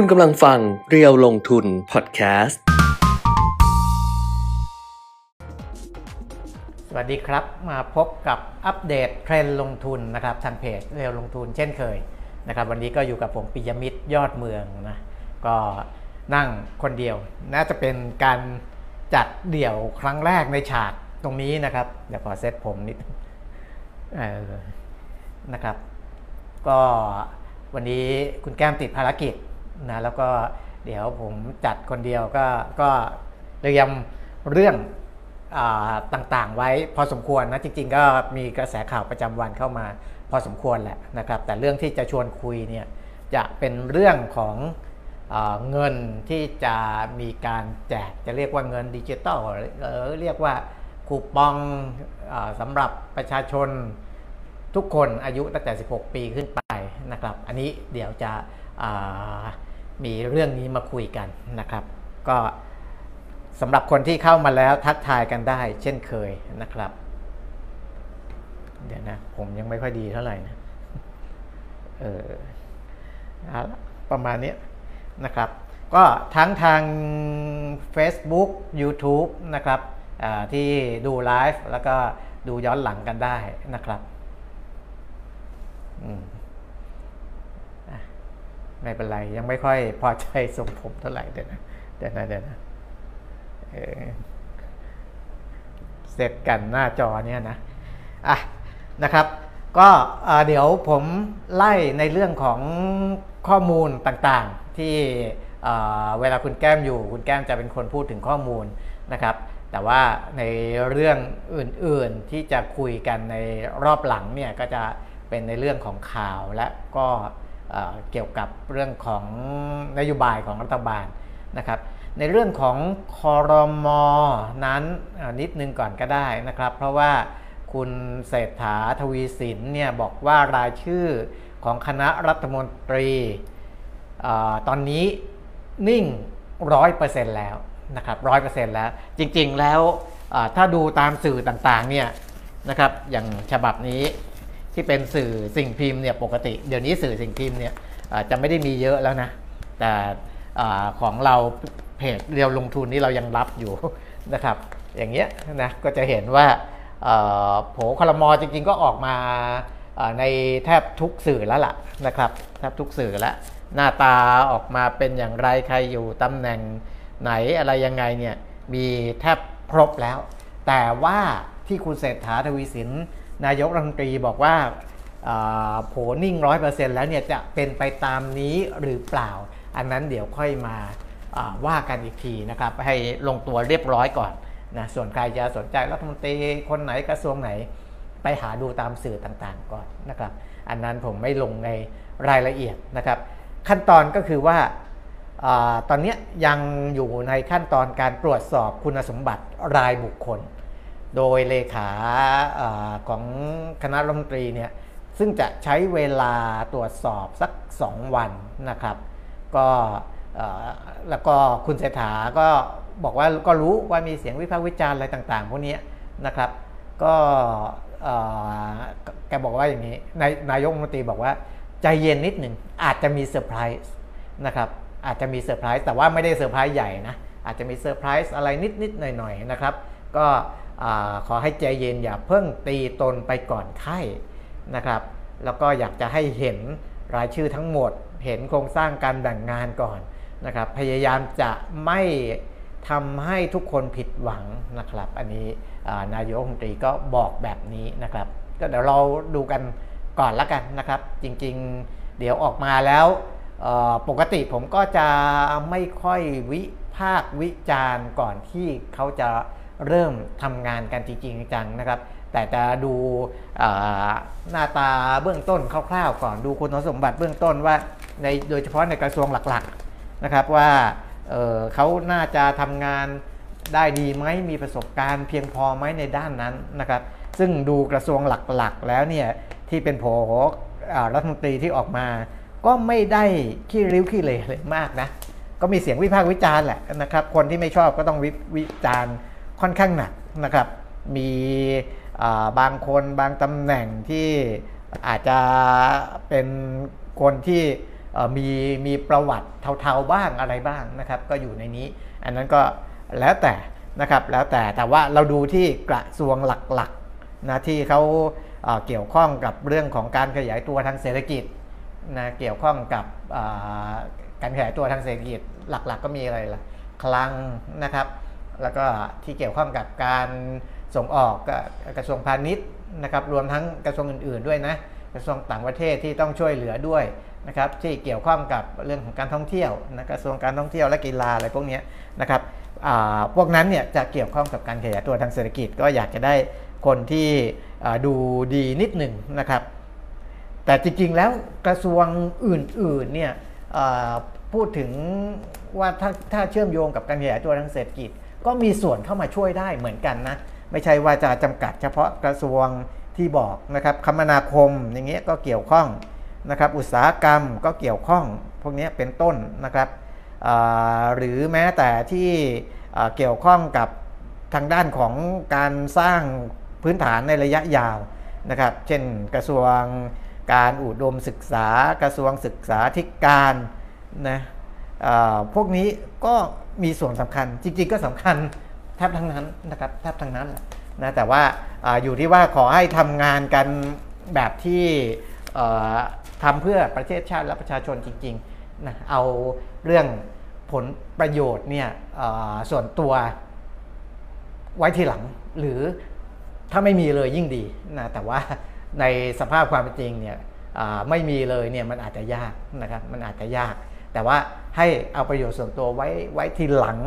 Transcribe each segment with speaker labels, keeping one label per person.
Speaker 1: คุณกำลังฟังเรียวลงทุนพอดแคสต์
Speaker 2: สวัสดีครับ มาพบกับอัปเดตเทรนด์ลงทุนนะครับทางเพจเรียวลงทุนเช่นเคยนะครับวันนี้ก็อยู่กับผมปิยมิตรยอดเมืองนะก็นั่งคนเดียว น่าจะเป็นการจัดเดี่ยวครั้งแรกในฉากตรงนี้นะครับเดี๋ยวขอเซตผมนิดนะครับ ก็วันนี้คุณแก้มติดภารกิจ นะแล้วก็เดี๋ยวผมจัดคนเดียวก็ก็เตรียมเรื่องอต่างๆ ไว้พอสมควรนะจริง ๆ ก็มีกระแสข่าวประจำวันเข้ามาพอสมควรแหละนะครับ แต่เรื่องที่จะชวนคุยเนี่ยจะเป็นเรื่องของอเงินที่จะมีการแจกจะเรียกว่าเงินดิจิตอลเออเรียกว่าคูปองอสำหรับประชาชนทุกคนอายุตั้งแต่ 16 ปีขึ้นไปนะครับ อันนี้เดี๋ยวจะ มีเรื่องนี้มาคุยกันนะครับ ก็สำหรับคนที่เข้ามาแล้วทักทายกันได้ เช่นเคยนะครับ เดี๋ยวนะ ผมยังไม่ค่อยดีเท่าไหร่นะเออเอาละประมาณนี้นะครับ ก็ทั้งทาง Facebook YouTube นะครับที่ดูไลฟ์แล้วก็ดูย้อนหลังกันได้นะครับ ไม่เป็นไร ยังไม่ค่อยพอใจทรงผมเท่าไหร่เดี๋ยวนะเดี๋ยวนะเดี๋ยวนะเสร็จกันหน้าจอเนี่ยนะอะนะครับ ก็เดี๋ยวผมไล่ในเรื่องของข้อมูลต่างๆ ที่เวลาคุณแก้มอยู่ คุณแก้มจะเป็นคนพูดถึงข้อมูลนะครับ แต่ว่าในเรื่องอื่นๆที่จะคุยกันในรอบหลังเนี่ยก็จะเป็นในเรื่องของข่าวและก็ เกี่ยวกับเรื่องของนโยบายของรัฐบาลนะครับ ในเรื่องของคอรมอนั้นนิดนึงก่อนก็ได้นะครับ เพราะว่าคุณเศรษฐาทวีสินเนี่ยบอกว่ารายชื่อของคณะรัฐมนตรีอตอนนี้นิ่งร้อยเปอร์เซ็นต์แล้วนะครับร้อยเปอร์เซ็นต์แล้ว จริง ๆ แล้วถ้าดูตามสื่อต่างๆเนี่ยนะครับอย่างฉบับนี้ ที่เป็นสื่อสิ่งพิมพ์เนี่ยปกติ เดี๋ยวนี้สื่อสิ่งพิมพ์เนี่ยจะไม่ได้มีเยอะแล้วนะ แต่ของเราเพจเรียวลงทุนนี่เรายังรับอยู่นะครับ อย่างเงี้ยนะก็จะเห็นว่าโผคลมอจริงๆก็ออกมาในแทบทุกสื่อแล้วล่ะนะครับแทบทุกสื่อแล้วหน้าตาออกมาเป็นอย่างไรใครอยู่ตำแหน่งไหนอะไรยังไงเนี่ยมีแทบครบแล้ว แต่ว่าที่คุณเศรษฐาทวีสิน นายกรัฐมนตรีบอกว่าโผนิ่งร้อยเปอร์เซ็นต์แล้วเนี่ยจะเป็นไปตามนี้หรือเปล่า อันนั้นเดี๋ยวค่อยมาว่ากันอีกทีนะครับ ให้ลงตัวเรียบร้อยก่อนนะส่วนใครจะสนใจรัฐมนตรีคนไหนกระทรวงไหน ไปหาดูตามสื่อต่างๆก่อนนะครับ อันนั้นผมไม่ลงในรายละเอียดนะครับ ขั้นตอนก็คือว่าอตอนนี้ยังอยู่ในขั้นตอนการตรวจสอบคุณสมบัติรายบุคคล โดยเลขาอของคณะรัฐมนตรีเนี่ยซึ่งจะใช้เวลาตรวจสอบสัก 2 วันนะครับ ก็แล้วก็คุณเศรษฐาก็บอกว่าก็รู้ว่ามีเสียงวิพากษ์วิจารณ์อะไรต่างๆ พวกนี้นะครับ ก็แกบอกว่าอย่างนี้นายนายกรัฐมนตรีบอกว่าใจเย็นนิดหนึ่งอาจจะมีเซอร์ไพรส์นะครับอาจจะมีเซอร์ไพรส์แต่ว่าไม่ได้เซอร์ไพรส์ใหญ่นะอาจจะมีเซอร์ไพรส์อะไรนิดๆหน่อยๆนะครับ ก็ ขอให้ใจเย็นอย่าเพิ่งตีตนไปก่อนไข้นะครับ แล้วก็อยากจะให้เห็นรายชื่อทั้งหมด เห็นโครงสร้างการแบ่งงานก่อนนะครับ พยายามจะไม่ทำให้ทุกคนผิดหวังนะครับ อันนี้นายกรัฐมนตรีก็บอกแบบนี้นะครับ ก็เดี๋ยวเราดูกันก่อนละกันนะครับ จริงๆ เดี๋ยวออกมาแล้วปกติผมก็จะไม่ค่อยวิพากวิจารณ์ก่อนที่เขาจะ เริ่มทำงานกันจริงจังนะครับ แต่จะดูหน้าตาเบื้องต้นคร่าวๆก่อนดูคุณสมบัติเบื้องต้นว่าในโดยเฉพาะในกระทรวงหลักๆนะครับว่าเเขาน่าจะทำงานได้ดีไหมมีประสบการณ์เพียงพอไหมในด้านนั้นนะครับ ซึ่งดูกระทรวงหลักๆ แล้วเนี่ยที่เป็นโผรัฐมนตรีที่ออกมา ก็ไม่ได้ขี้ริ้วขี้เลเลยมากนะก็มีเสียงวิพากษ์วิจารณ์แหละนะครับ คนที่ไม่ชอบก็ต้องวิจารณ์ ค่อนข้างหนักนะครับ มีบางคนบางตำแหน่งที่อาจจะเป็นคนที่มีมีประวัติเทาๆบ้างอะไรบ้างนะครับ ก็อยู่ในนี้ อันนั้นก็แล้วแต่นะครับแล้วแต่แต่ว่าเราดูที่กระทรวงหลักๆนะที่เขาเกี่ยวข้องกับเรื่องของการขยายตัวทางเศรษฐกิจนะเกี่ยวข้องกับการขยายตัวทางเศรษฐกิจหลักๆ ก็มีอะไรล่ะคลังนะครับ แล้วก็ที่เกี่ยวข้องกับการส่งออกกระทรวงพาณิชย์นะครับรวมทั้งกระทรวงอื่น ๆด้วยนะกระทรวงต่างประเทศที่ต้องช่วยเหลือด้วยนะครับที่เกี่ยวข้องกับเรื่องของการท่องเที่ยวนะกระทรวงการท่องเที่ยวและกีฬาอะไรพวกนี้นะครับพวกนั้นเนี่ยจะเกี่ยวข้องกับการขยายตัวทางเศรษฐกิจก็อยากจะได้คนที่ดูดีนิดหนึ่งนะครับ แต่จริงๆแล้วกระทรวงอื่นๆเนี่ยพูดถึงว่าถ้าถ้าเชื่อมโยงกับการขยายตัวทางเศรษฐกิจ ก็มีส่วนเข้ามาช่วยได้เหมือนกันนะ ไม่ใช่ว่าจะจำกัดเฉพาะกระทรวงที่บอกนะครับคมนาคมอย่างเงี้ยก็เกี่ยวข้องนะครับ อุตสาหกรรมก็เกี่ยวข้อง พวกนี้เป็นต้นนะครับหรือแม้แต่ที่เกี่ยวข้องกับทางด้านของการสร้างพื้นฐานในระยะยาวนะครับ เช่นกระทรวงการอุดมศึกษา กระทรวงศึกษาธิการนะ พวกนี้ก็มีส่วนสำคัญ จริงๆก็สำคัญแทบทั้งนั้นนะครับแทบทั้งนั้นนะแต่ว่าออยู่ที่ว่าขอให้ทำงานกันแบบที่ทำเพื่อประเทศชาติและประชาชนจริงๆนะเอาเรื่องผลประโยชน์เนี่ยส่วนตัวไว้ทีหลัง หรือถ้าไม่มีเลยยิ่งดีนะแต่ว่าในสภาพความเป็นจริงเนี่ยไม่มีเลยเนี่ยมันอาจจะยากนะครับมันอาจจะยาก แต่ว่าให้เอาประโยชน์ส่วนตัวไว้ไว้ทีหลัง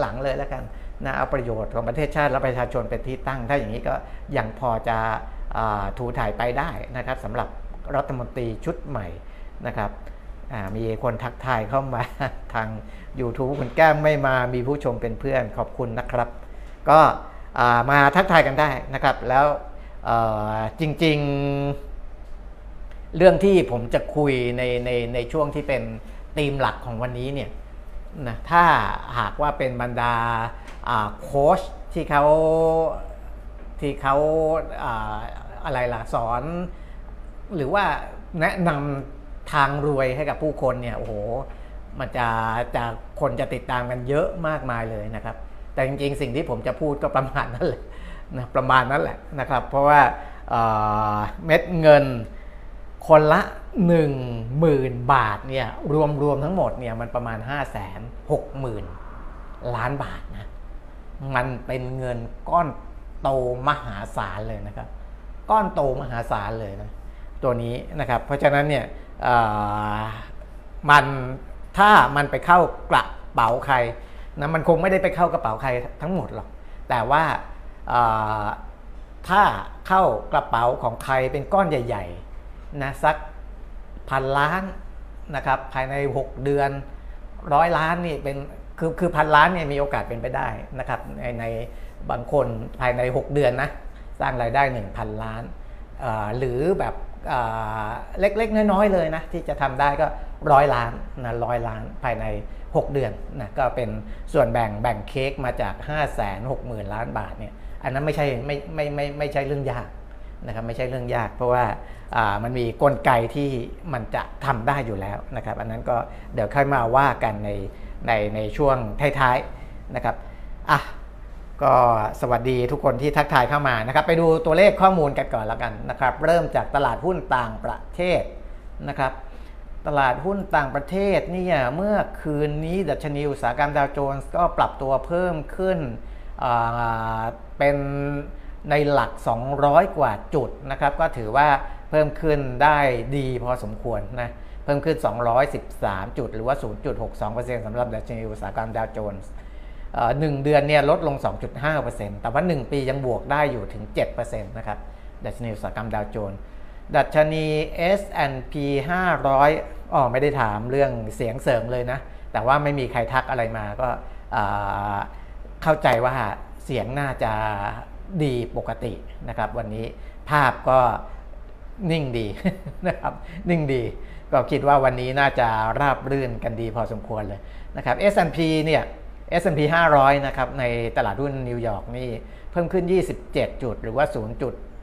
Speaker 2: หลังๆเลยแล้วกันนะเอาประโยชน์ของประเทศชาติและประชาชนเป็นที่ตั้ง ถ้าอย่างนี้ก็ยังพอจะถูถ่ายไปได้นะครับสำหรับรัฐมนตรีชุดใหม่นะครับมีคนทักทายเข้ามาทาง YouTube คุณแก้มไม่มามีผู้ชมเป็นเพื่อนขอบคุณนะครับ ก็มาทักทายกันได้นะครับ แล้วจริง ๆ เรื่องที่ผมจะคุยในในในช่วงที่เป็น ธีมหลักของวันนี้เนี่ยนะถ้าหากว่าเป็นบรรดาโค้ชที่เขาที่เขาอะไรล่ะสอน หรือว่าแนะนำทางรวยให้กับผู้คนเนี่ยโอ้โหมันจะจะคนจะติดตามกันเยอะมากมายเลยนะครับ แต่จริงๆ สิ่งที่ผมจะพูดก็ประมาณนั้นแหละนะประมาณนั้นแหละนะครับ เพราะว่าเม็ดเงิน คนละ 1 0,000 บาทเนี่ยรวมๆทั้งหมดเนี่ยมันประมาณ 5 6 0 0 0 0 ล้านบาทนะมันเป็นเงินก้อนโตมหาศาลเลยนะครับ ก้อนโตมหาศาลเลยนะตัวนี้นะครับ เพราะฉะนั้นเนี่ยมันถ้ามันไปเข้ากระเป๋าใครนะมันคงไม่ได้ไปเข้ากระเป๋าใครทั้งหมดหรอก แต่ว่าถ้าเข้ากระเป๋าของใครเป็นก้อนใหญ่ ๆ นะสักพันล้านนะครับภายใน 6 เดือนร้อยล้านนี่เป็นคือคือพันล้านเนี่ยมีโอกาสเป็นไปได้นะครับในในบางคนภายใน 6 เดือนนะสร้างรายได้ 1,000 ล้าน หรือแบบเล็กๆ น้อยๆเลยนะที่จะทำได้ก็ร้อยล้านนะร้อยล้านภายใน 6 เดือนนะก็เป็นส่วนแบ่งแบ่งเค้กมาจาก 5 6 0 0 0 0 ล้านบาทเนี่ยอันนั้นไม่ใช่ไม่ไม่ไม่ไม่ใช่เรื่องยาก นะครับไม่ใช่เรื่องยาก เพราะว่ามันมีกลไกที่มันจะทำได้อยู่แล้วนะครับ อันนั้นก็เดี๋ยวค่อยมาว่ากันในในในช่วงท้ายๆนะครับอะก็สวัสดีทุกคนที่ทักทายเข้ามานะครับ ไปดูตัวเลขข้อมูลกันก่อนแล้วกันนะครับ เริ่มจากตลาดหุ้นต่างประเทศนะครับ ตลาดหุ้นต่างประเทศนี่เมื่อคืนนี้ดัชนีอุตสาหกรรมดาวโจนส์ก็ปรับตัวเพิ่มขึ้นเป็น ในหลัก 200 กว่าจุดนะครับก็ถือว่าเพิ่มขึ้นได้ดีพอสมควรนะเพิ่มขึ้น 213 จุด หรือว่า 0.62%สำหรับดัชนีอุตสาหกรรมดาวโจนส์หนึ่งเดือนเนี่ยลดลง 2.5%แต่ว่า 1 ปียังบวกได้อยู่ถึง 7%นะครับดัชนีอุตสาหกรรมดาวโจนส์ดัชนี S&P 500อ๋อไม่ได้ถามเรื่องเสียงเสริมเลยนะ แต่ว่าไม่มีใครทักอะไรมาก็เข้าใจว่าเสียงน่าจะ ดีปกตินะครับ วันนี้ภาพก็นิ่งดีนะครับนิ่งดี ก็คิดว่าวันนี้น่าจะราบรื่นกันดีพอสมควรเลยนะครับ S&P เนี่ย S&P 500 นะครับ ในตลาดหุ้นนิวยอร์กนี่เพิ่มขึ้น 27 จุด หรือว่า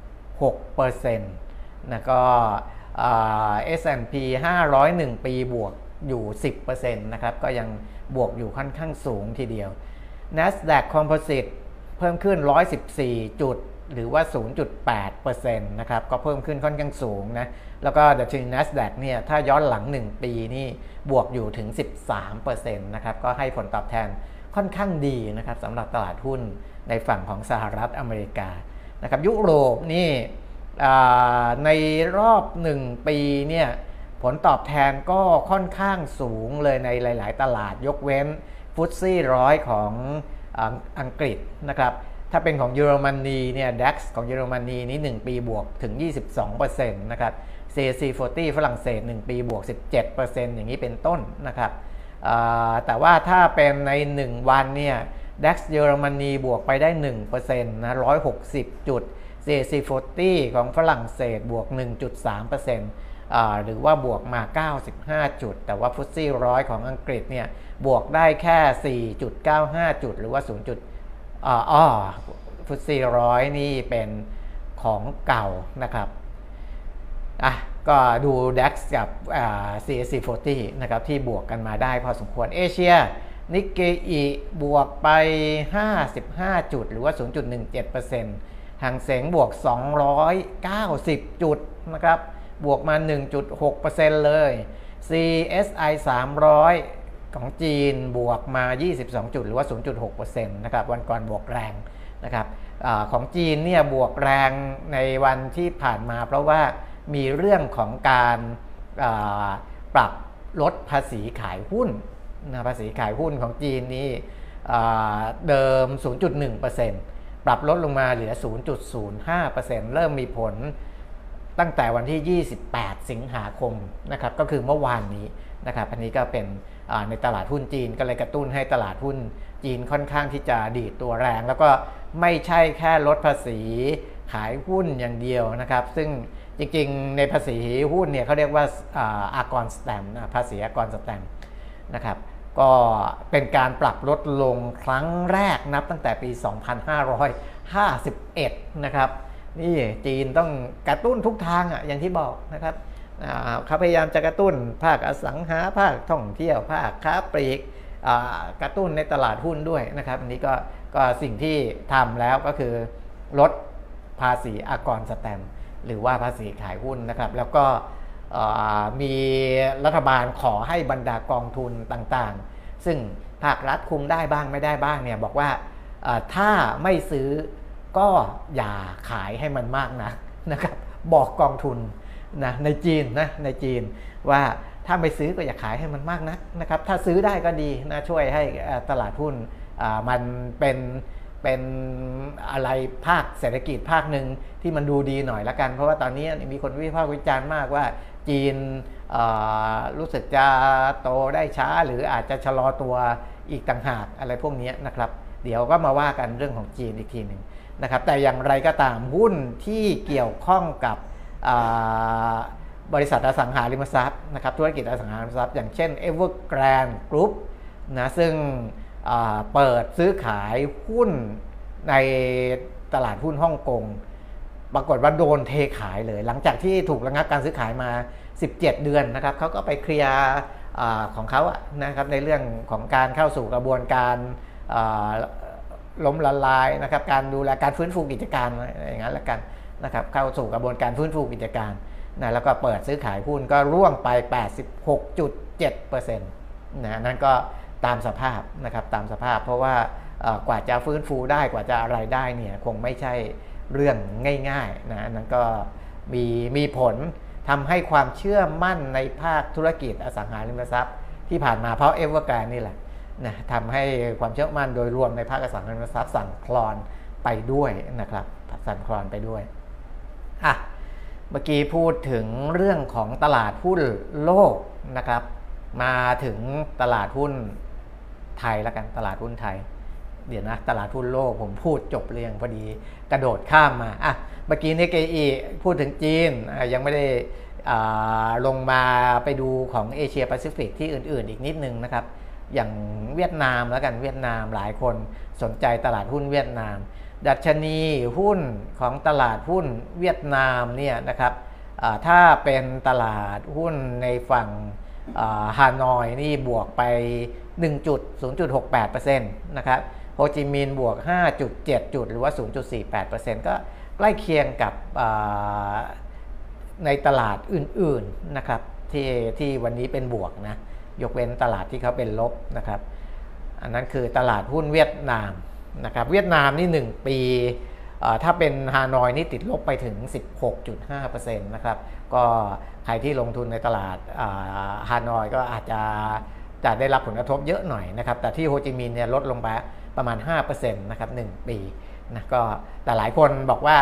Speaker 2: 0.6%นะก็เอ่อ S&P 500 1 ปีบวกอยู่ 10%นะครับ ก็ยังบวกอยู่ค่อนข้างสูงทีเดียว NASDAQ Composite เพิ่มขึ้น 114 จุดหรือว่า 0.8%นะครับ ก็เพิ่มขึ้นค่อนข้างสูงนะ แล้วก็ดัชนี NASDAQ เนี่ย ถ้าย้อนหลัง 1 ปีนี่ บวกอยู่ถึง 13%นะครับ ก็ให้ผลตอบแทนค่อนข้างดีนะครับสำหรับตลาดหุ้นในฝั่งของสหรัฐอเมริกา นะครับ ยุโรปนี่ในรอบ 1 ปีเนี่ย ผลตอบแทนก็ค่อนข้างสูงเลยในหลาย ๆ ตลาดยกเว้นฟุตซี่ร้อยของ อังกฤษนะครับ ถ้าเป็นของเยอรมนีเนี่ย DAX ของเยอรมนีนี้ 1 ปีบวกถึง 22%นะครับ CAC 40 ฝรั่งเศส 1 ปีบวก 17%อย่างนี้เป็นต้นนะครับแต่ว่าถ้าเป็นใน 1 วันเนี่ย DAX เยอรมนีบวกไปได้1%นะ160 จุด CAC 40 ของฝรั่งเศสบวก 1.3%หรือว่าบวกมา 95 จุด แต่ว่าฟุตซี่ร้อยของอังกฤษเนี่ย บวกได้แค่ 4.95 จุด หรือว่า 0. อ๋อฟุตซี่ร้อยนี่เป็นของเก่านะครับอะก็ดู DAX กับ CAC 40นะครับที่บวกกันมาได้พอสมควรเอเชียนิกเกอีบวกไป 55 จุด หรือว่า 0.17%หางเสงบวก 290 จุดนะครับบวกมา 1.6%เลย CSI 300 ของจีนบวกมา 22 จุดหรือว่า 0.6%นะครับวันก่อนบวกแรงนะครับอของจีนเนี่ยบวกแรงในวันที่ผ่านมา เพราะว่ามีเรื่องของการปรับลดภาษีขายหุ้นนะภาษีขายหุ้นของจีนนี่เดิม 0.1%ปรับลดลงมาเหลือ 0.05%เริ่มมีผลตั้งแต่วันที่ 28 สิงหาคมนะครับก็คือเมื่อวานนี้นะครับอันนี้ก็เป็น ในตลาดหุ้นจีนก็เลยกระตุ้นให้ตลาดหุ้นจีนค่อนข้างที่จะดีดตัวแรง แล้วก็ไม่ใช่แค่ลดภาษีขายหุ้นอย่างเดียวนะครับ ซึ่งจริงๆ ในภาษีหุ้นเนี่ยเขาเรียกว่าอากรสแตมภาษีอากรสแตมนะครับก็เป็นการปรับลดลงครั้งแรกนับตั้งแต่ปี 2551 นะครับ นี่จีนต้องกระตุ้นทุกทางอะอย่างที่บอกนะครับ เขาพยายามจะกระตุ้นภาคอสังหาภาคท่องเที่ยวภาคค้าปลีกกระตุ้นในตลาดหุ้นด้วยนะครับ อันนี้ก็ก็สิ่งที่ทำแล้วก็คือลดภาษีอากรสแตมหรือว่าภาษีขายหุ้นนะครับ แล้วก็มีรัฐบาลขอให้บรรดากองทุนต่างๆ ซึ่งภาครัฐคุมได้บ้างไม่ได้บ้างเนี่ยบอกว่าถ้าไม่ซื้อก็อย่าขายให้มันมากนะนะครับ บอกกองทุน นะในจีนนะในจีนว่าถ้าไม่ซื้อก็อย่าขายให้มันมากนักนะครับถ้าซื้อได้ก็ดีนะช่วยให้ตลาดหุ้นมันเป็นเป็นอะไรภาคเศรษฐกิจภาคหนึ่งที่มันดูดีหน่อยละกัน เพราะว่าตอนนี้มีคนวิพากษ์วิจารณ์มากว่าจีนรู้สึกจะโตได้ช้า หรืออาจจะชะลอตัวอีกต่างหากอะไรพวกนี้นะครับ เดี๋ยวก็มาว่ากันเรื่องของจีนอีกทีหนึ่งนะครับแต่อย่างไรก็ตามหุ้นที่เกี่ยวข้องกับ บริษัทอสังหาริมทรัพย์นะครับธุรกิจอสังหาริมทรัพย์อย่างเช่น Evergrande Group นะซึ่งเปิดซื้อขายหุ้นในตลาดหุ้นฮ่องกงปรากฏว่าโดนเทขายเลย หลังจากที่ถูกระงับการซื้อขายมา 17 เดือนนะครับเขาก็ไปเคลียร์ของเขาอะนะครับในเรื่องของการเข้าสู่กระบวนการล้มละลายนะครับการดูแลการฟื้นฟูกิจการอย่างนั้นละกัน นะครับเข้าสู่กระบวนการฟื้นฟูกิจการนะแล้วก็เปิดซื้อขายหุ้นก็ร่วงไป 86.7%นะนั่นก็ตามสภาพนะครับตามสภาพเพราะว่ากว่าจะฟื้นฟูได้กว่าจะอะไรได้เนี่ยคงไม่ใช่เรื่องง่ายๆนะนั่นก็มีมีผลทำให้ความเชื่อมั่นในภาคธุรกิจอสังหาริมทรัพย์ ที่ผ่านมาเพราะเอเวอร์แกรนี่แหละนะทำให้ความเชื่อมั่นโดยรวมในภาคอสังหาริมทรัพย์สั่นคลอนไปด้วยนะครับสั่นคลอนไปด้วย อะเมื่อกี้พูดถึงเรื่องของตลาดหุ้นโลกนะครับ มาถึงตลาดหุ้นไทยแล้วกันตลาดหุ้นไทย เดี๋ยวนะตลาดหุ้นโลกผมพูดจบเรียงพอดีกระโดดข้ามมาอะเมื่อกี้นี่เกอีพูดถึงจีนยังไม่ได้ลงมาไปดูของเอเชียแปซิฟิกที่อื่นๆ อีกนิดนึงนะครับ อย่างเวียดนามแล้วกันเวียดนามหลายคนสนใจตลาดหุ้นเวียดนาม ดัชนีหุ้นของตลาดหุ้นเวียดนามเนี่ยนะครับถ้าเป็นตลาดหุ้นในฝั่งฮานอยนี่บวกไป 1.0.68%นะครับโฮจิมินห์บวก 5.7 จุด หรือว่า 0.48%ก็ใกล้เคียงกับในตลาดอื่นๆนะครับที่ที่วันนี้เป็นบวกนะยกเว้นตลาดที่เขาเป็นลบนะครับ อันนั้นคือตลาดหุ้นเวียดนาม นะครับเวียดนามนี่ 1 ปี ถ้าเป็นฮานอยนี่ติดลบไปถึง 16.5%นะครับก็ใครที่ลงทุนในตลาดฮานอยก็อาจจะจะได้รับผลกระทบเยอะหน่อยนะครับแต่ที่โฮจิมินห์เนี่ยลดลงไปประมาณ 5%นะครับ1ปีนะก็แต่หลายคนบอกว่า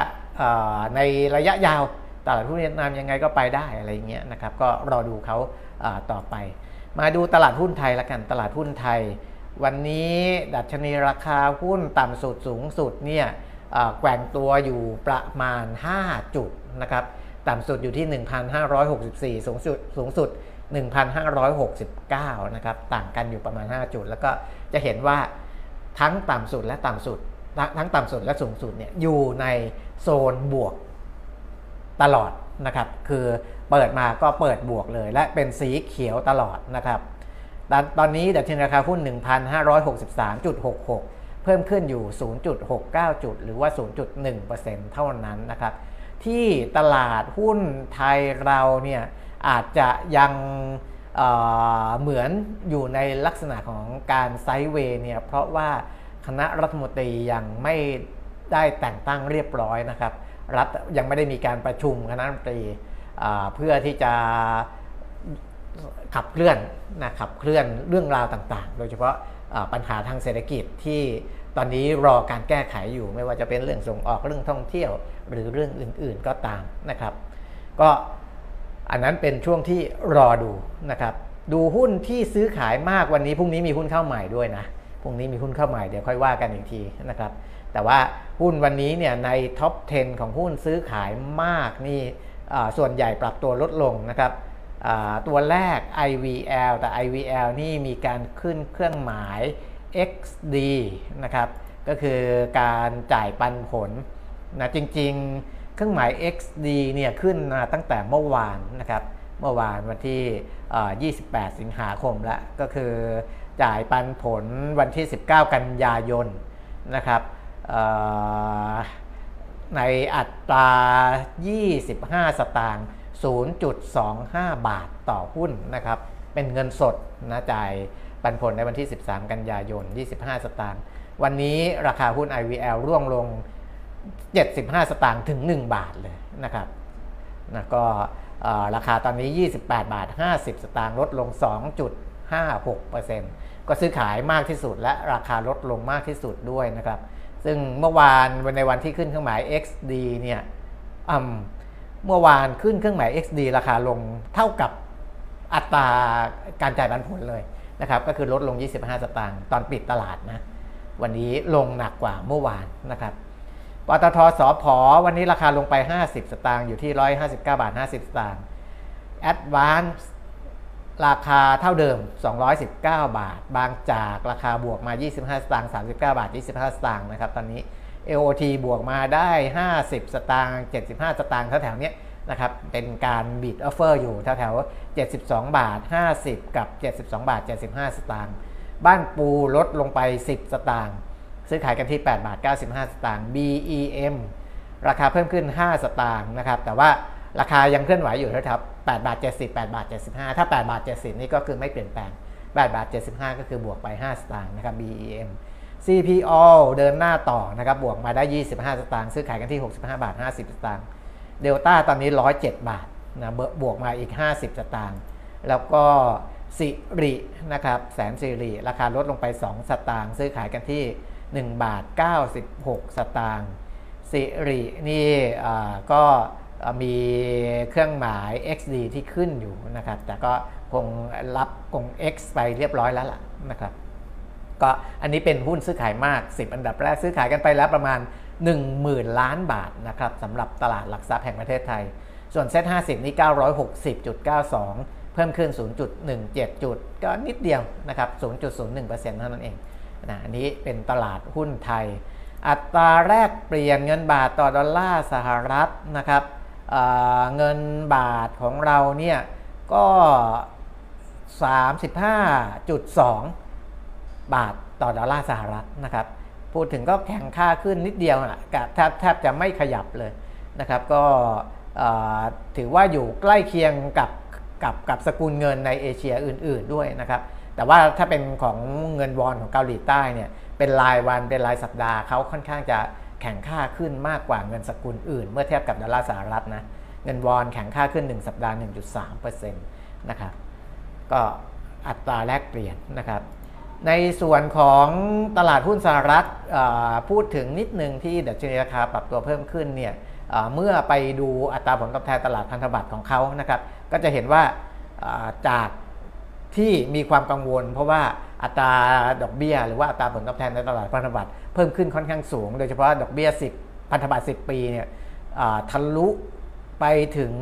Speaker 2: ในระยะยาวตลาดหุ้นเวียดนามยังไงก็ไปได้อะไรเงี้ยนะครับก็รอดูเขาต่อไป มาดูตลาดหุ้นไทยละกันตลาดหุ้นไทย วันนี้ดัชนีราคาหุ้นต่ำสุดสูงสุดเนี่ยแกว่งตัวอยู่ประมาณ 5 จุดนะครับต่ำสุดอยู่ที่ 1,564 สูงสุดสูงสุด 1,569 นะครับต่างกันอยู่ประมาณ 5 จุด แล้วก็จะเห็นว่าทั้งต่ำสุดและต่ำสุด ทั้งต่ำสุดและสูงสุดเนี่ยอยู่ในโซนบวกตลอดนะครับ คือเปิดมาก็เปิดบวกเลย และเป็นสีเขียวตลอดนะครับ ตอนนี้ดัชนีราคาหุ้น 1,563.66 เพิ่มขึ้นอยู่ 0.69 จุด หรือว่า 0.1%เท่านั้นนะครับ ที่ตลาดหุ้นไทยเราเนี่ยอาจจะยังเเหมือนอยู่ในลักษณะของการไซด์เวย์เนี่ยเพราะว่าคณะรัฐมนตรียังไม่ได้แต่งตั้งเรียบร้อยนะครับ รัฐยังไม่ได้มีการประชุมคณะรัฐมนตรีเพื่อที่จะ ขับเคลื่อนนะขับเคลื่อนเรื่องราวต่างๆ โดยเฉพาะปัญหาทางเศรษฐกิจที่ตอนนี้รอการแก้ไขอยู่ไม่ว่าจะเป็นเรื่องส่งออกเรื่องท่องเที่ยว หรือเรื่องอื่นๆก็ตามนะครับ ก็อันนั้นเป็นช่วงที่รอดูนะครับ ดูหุ้นที่ซื้อขายมากวันนี้พรุ่งนี้มีหุ้นเข้าใหม่ด้วยนะพรุ่งนี้มีหุ้นเข้าใหม่เดี๋ยวค่อยว่ากันอีกทีนะครับ แต่ว่าหุ้นวันนี้เนี่ยในท็อป 10 ของหุ้นซื้อขายมากนี่ส่วนใหญ่ปรับตัวลดลงนะครับ ตัวแรก IVL แต่ IVL นี่มีการขึ้นเครื่องหมาย XD นะครับ ก็คือการจ่ายปันผลนะจริงๆ เครื่องหมาย XD เนี่ยขึ้นมาตั้งแต่เมื่อวานนะครับ เมื่อวานวันที่ 28 สิงหาคมแล้วก็คือจ่ายปันผลวันที่ 19 กันยายนนะครับในอัตรา 25 สตางค์ 0.25 บาทต่อหุ้นนะครับ เป็นเงินสดนะจ่ายปันผลในวันที่ 13 กันยายน 25 สตางค์ วันนี้ราคาหุ้น IVL ร่วงลง 75 สตางค์ถึง 1 บาทเลยนะครับนะก็ราคาตอนนี้ 28 บาท 50 สตางค์ลดลง 2.56%ก็ซื้อขายมากที่สุดและราคาลดลงมากที่สุดด้วยนะครับ ซึ่งเมื่อวานในวันที่ขึ้นเครื่องหมาย XD เนี่ย เมื่อวานขึ้นเครื่องหมาย XD ราคาลงเท่ากับอัตราการจ่ายปันผลเลยนะครับ ก็คือลดลง 25 สตางค์ตอนปิดตลาดนะ วันนี้ลงหนักกว่าเมื่อวานนะครับปตทสอพอวันนี้ราคาลงไป 50 สตางค์อยู่ที่ 159 บาท 50 สตางค์ Advance ราคาเท่าเดิม 219 บาท บางจากราคาบวกมา 25 สตางค์ 39 บาท 25 สตางค์นะครับ ตอนนี้ AOT บวกมาได้ 50 สตางค์75 สตางค์แถวๆนี้นะครับ เป็นการ bid offer อยู่แถวๆ72 บาท 50 กับ 72 บาท 75 สตางค์ บ้านปูลดลงไป 10 สตางค์ ซื้อขายกันที่ 8 บาท 95 สตางค์ BEM ราคาเพิ่มขึ้น 5 สตางค์นะครับ แต่ว่าราคายังเคลื่อนไหวอยู่นะครับ8บาท 70 8บาท 75 ถ้า 8 บาท 70 นี่ก็คือไม่เปลี่ยนแปลง 8 บาท 75 ก็คือบวกไป 5 สตางค์นะครับ BEM CPO เดินหน้าต่อนะครับบวกมาได้ 25 สตางค์ซื้อขายกันที่ 65 บาท 50 สตางค์เดลต้าตอนนี้ 107 บาทนะบวกมาอีก 50 สตางค์แล้วก็สิรินะครับแสนสิริราคาลดลงไป 2 สตางค์ซื้อขายกันที่ 1 บาท 96 สตางค์สิรินี่ก็มีเครื่องหมาย XD ที่ขึ้นอยู่นะครับ แต่ก็คงรับคง X ไปเรียบร้อยแล้วล่ะนะครับ ก็อันนี้เป็นหุ้นซื้อขายมาก 10 อันดับแรกซื้อขายกันไปแล้วประมาณ 10,000 ล้านบาทนะครับสำหรับตลาดหลักทรัพย์แห่งประเทศไทย ส่วนเซ็ต50 นี่ 960.92 เพิ่มขึ้น 0.17 จุด ก็นิดเดียวนะครับ 0.01%เท่านั้นเองนะอันนี้เป็นตลาดหุ้นไทย อัตราแรกเปลี่ยนเงินบาทต่อดอลลาร์สหรัฐนะครับเงินบาทของเราเนี่ยก็ 35.2 บาทต่อดอลลาร์สหรัฐนะครับ พูดถึงก็แข่งค่าขึ้นนิดเดียวอะแทบแทบจะไม่ขยับเลยนะครับ ก็ถือว่าอยู่ใกล้เคียงกับกับกับสกุลเงินในเอเชียอื่น ๆด้วยนะครับ แต่ว่าถ้าเป็นของเงินวอนของเกาหลีใต้เนี่ยเป็นรายวันเป็นรายสัปดาห์เขาค่อนข้างจะแข่งค่าขึ้นมากกว่าเงินสกุลอื่น เมื่อเทียบกับดอลลาร์สหรัฐนะเงินวอนแข่งค่าขึ้น 1 สัปดาห์ 1.3%นะครับก็อัตราแลกเปลี่ยนนะครับ ในส่วนของตลาดหุ้นสหรัฐพูดถึงนิดหนึ่งที่ดัชนีราคาปรับตัวเพิ่มขึ้นเนี่ยเมื่อไปดูอัตราผลตอบแทนตลาดพันธบัตรของเขานะครับ ก็จะเห็นว่าจากที่มีความกังวล เพราะว่าอัตราดอกเบี้ย หรือว่าอัตราผลตอบแทนในตลาดพันธบัตรเพิ่มขึ้นค่อนข้างสูง โดยเฉพาะดอกเบี้ย 10 พันธบัตร 10 ปีเนี่ยทะลุไปถึง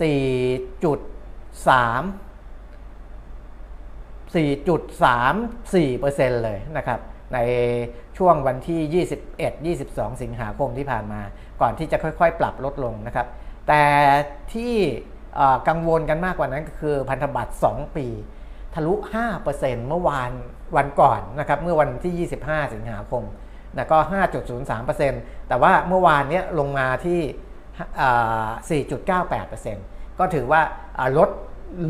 Speaker 2: 4.3 4.34%เลยนะครับในช่วงวันที่ 21-22 สิงหาคมที่ผ่านมา ก่อนที่จะค่อยๆ ปรับลดลงนะครับ แต่ที่กังวลกันมากกว่านั้นก็คือพันธบัตร 2 ปี ทะลุ 5%เมื่อวานวันก่อนนะครับ เมื่อวันที่ 25 สิงหาคมนะก็ 5.03%แต่ว่าเมื่อวานนี้ลงมาที่ 4.98%ก็ถือว่าลด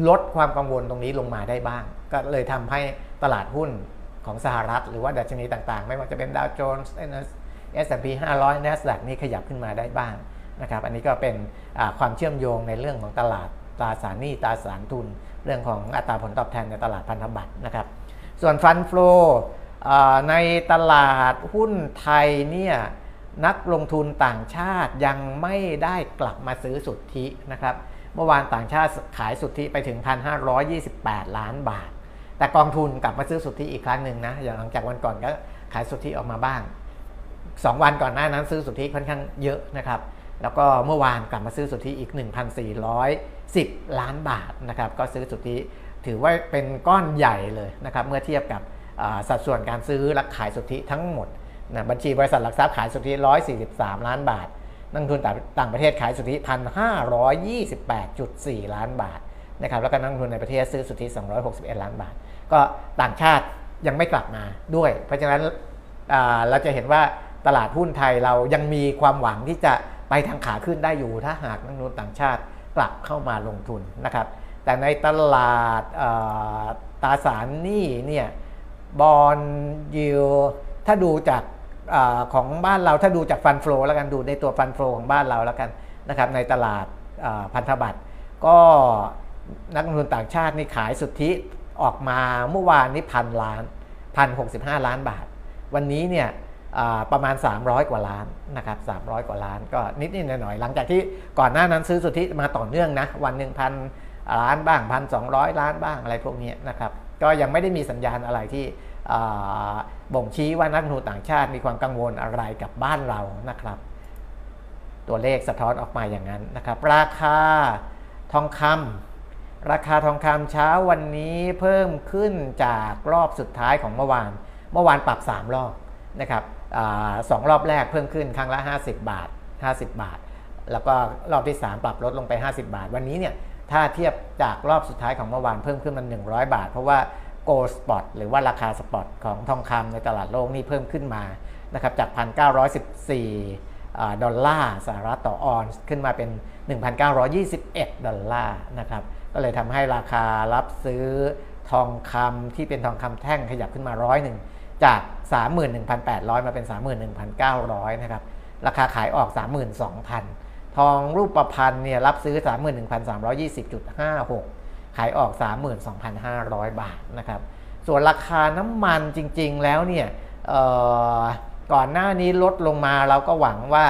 Speaker 2: ลดความกังวลตรงนี้ลงมาได้บ้าง ก็เลยทำให้ตลาดหุ้นของสหรัฐ หรือว่าดัชนีต่างๆ ไม่ว่าจะเป็นดาวโจนส์ S&P 500 NASDAQ นี่ขยับขึ้นมาได้บ้างนะครับอันนี้ก็เป็นความเชื่อมโยงในเรื่องของตลาดตราสารหนี้ตราสารทุน เรื่องของอัตราผลตอบแทนในตลาดพันธบัตรนะครับส่วนฟันฟลูในตลาดหุ้นไทยเนี่ยนักลงทุนต่างชาติยังไม่ได้กลับมาซื้อสุทธินะครับ เมื่อวานต่างชาติขายสุทธิไปถึง 1,528 ล้านบาท แต่กองทุนกลับมาซื้อสุทธิอีกครั้งหนึ่งนะอย่างหลังจากวันก่อนก็ขายสุทธิออกมาบ้าง 2 วันก่อนหน้านั้นซื้อสุทธิค่อนข้างเยอะนะครับ แล้วก็เมื่อวานกลับมาซื้อสุทธิอีก 1,410 ล้านบาทนะครับ ก็ซื้อสุทธิถือว่าเป็นก้อนใหญ่เลยนะครับ เมื่อเทียบกับสัดส่วนการซื้อและขายสุทธิทั้งหมดนะบัญชีบริษัทหลักทรัพย์ขายสุทธิ 143 ล้านบาท นักทุนต่างประเทศขายสุทธิ1,528.4ล้านบาทนะครับแล้วก็นักทุนในประเทศซื้อสุทธิ261ล้านบาท ก็ต่างชาติยังไม่กลับมาด้วย เพราะฉะนั้นเราจะเห็นว่าตลาดหุ้นไทยเรายังมีความหวังที่จะไปทางขาขึ้นได้อยู่ ถ้าหากนักทุนต่างชาติกลับเข้ามาลงทุนนะครับ แต่ในตลาดตราสารหนี้เนี่ยบอลยิวถ้าดูจาก อของบ้านเราถ้าดูจากฟันฟลอแล้วกันดูในตัวฟันฟลอของบ้านเราแล้วกันนะครับในตลาดพันธบัตรก็นักลงทุนต่างชาตินี่ขายสุทธิออกมาเมื่อวานนี้พันล้านพันหกสิบห้าล้านบาท วันนี้เนี่ยประมาณ 300 กว่าล้านนะครับ300 กว่าล้าน ก็นิดนิดหน่อยหน่อยหลังจากที่ก่อนหน้านั้นซื้อสุทธิมาต่อเนื่องนะวันหนึ่งพันล้านบ้างพันสองล้านบ้างอะไรพวกนี้นะครับก็ยังไม่ได้มีสัญญาณอะไรที่ บ่งชี้ว่านักลงทุนต่างชาติมีความกังวลอะไรกับบ้านเรานะครับ ตัวเลขสะท้อนออกมาอย่างนั้นนะครับ ราคาทองคำราคาทองคำเช้าวันนี้เพิ่มขึ้นจากรอบสุดท้ายของเมื่อวาน เมื่อวานปรับ 3 รอบนะครับอสองรอบแรกเพิ่มขึ้นครั้งละ 50 บาท 50 บาท แล้วก็รอบที่ 3 ปรับลดลงไป 50 บาท วันนี้เนี่ยถ้าเทียบจากรอบสุดท้ายของเมื่อวานเพิ่มขึ้นมา 100 บาท เพราะว่า gold spot หรือว่าราคา spot ของทองคำในตลาดโลกนี่เพิ่มขึ้นมานะครับจาก 1,914 ดอลลาร์สหรัฐต่อออนซ์ขึ้นมาเป็น 1,921 ดอลลาร์นะครับก็เลยทำให้ราคารับซื้อทองคำที่เป็นทองคำแท่งขยับขึ้นมาร้อยหนึ่งจาก 31,800 มาเป็น 31,900 นะครับ ราคาขายออก 32,000 ทองรูปประพันธ์เนี่ยรับซื้อ 31,320.56 ขายออก 32,500 บาทนะครับ ส่วนราคาน้ำมันจริงๆแล้วเนี่ยก่อนหน้านี้ลดลงมาเราก็หวังว่า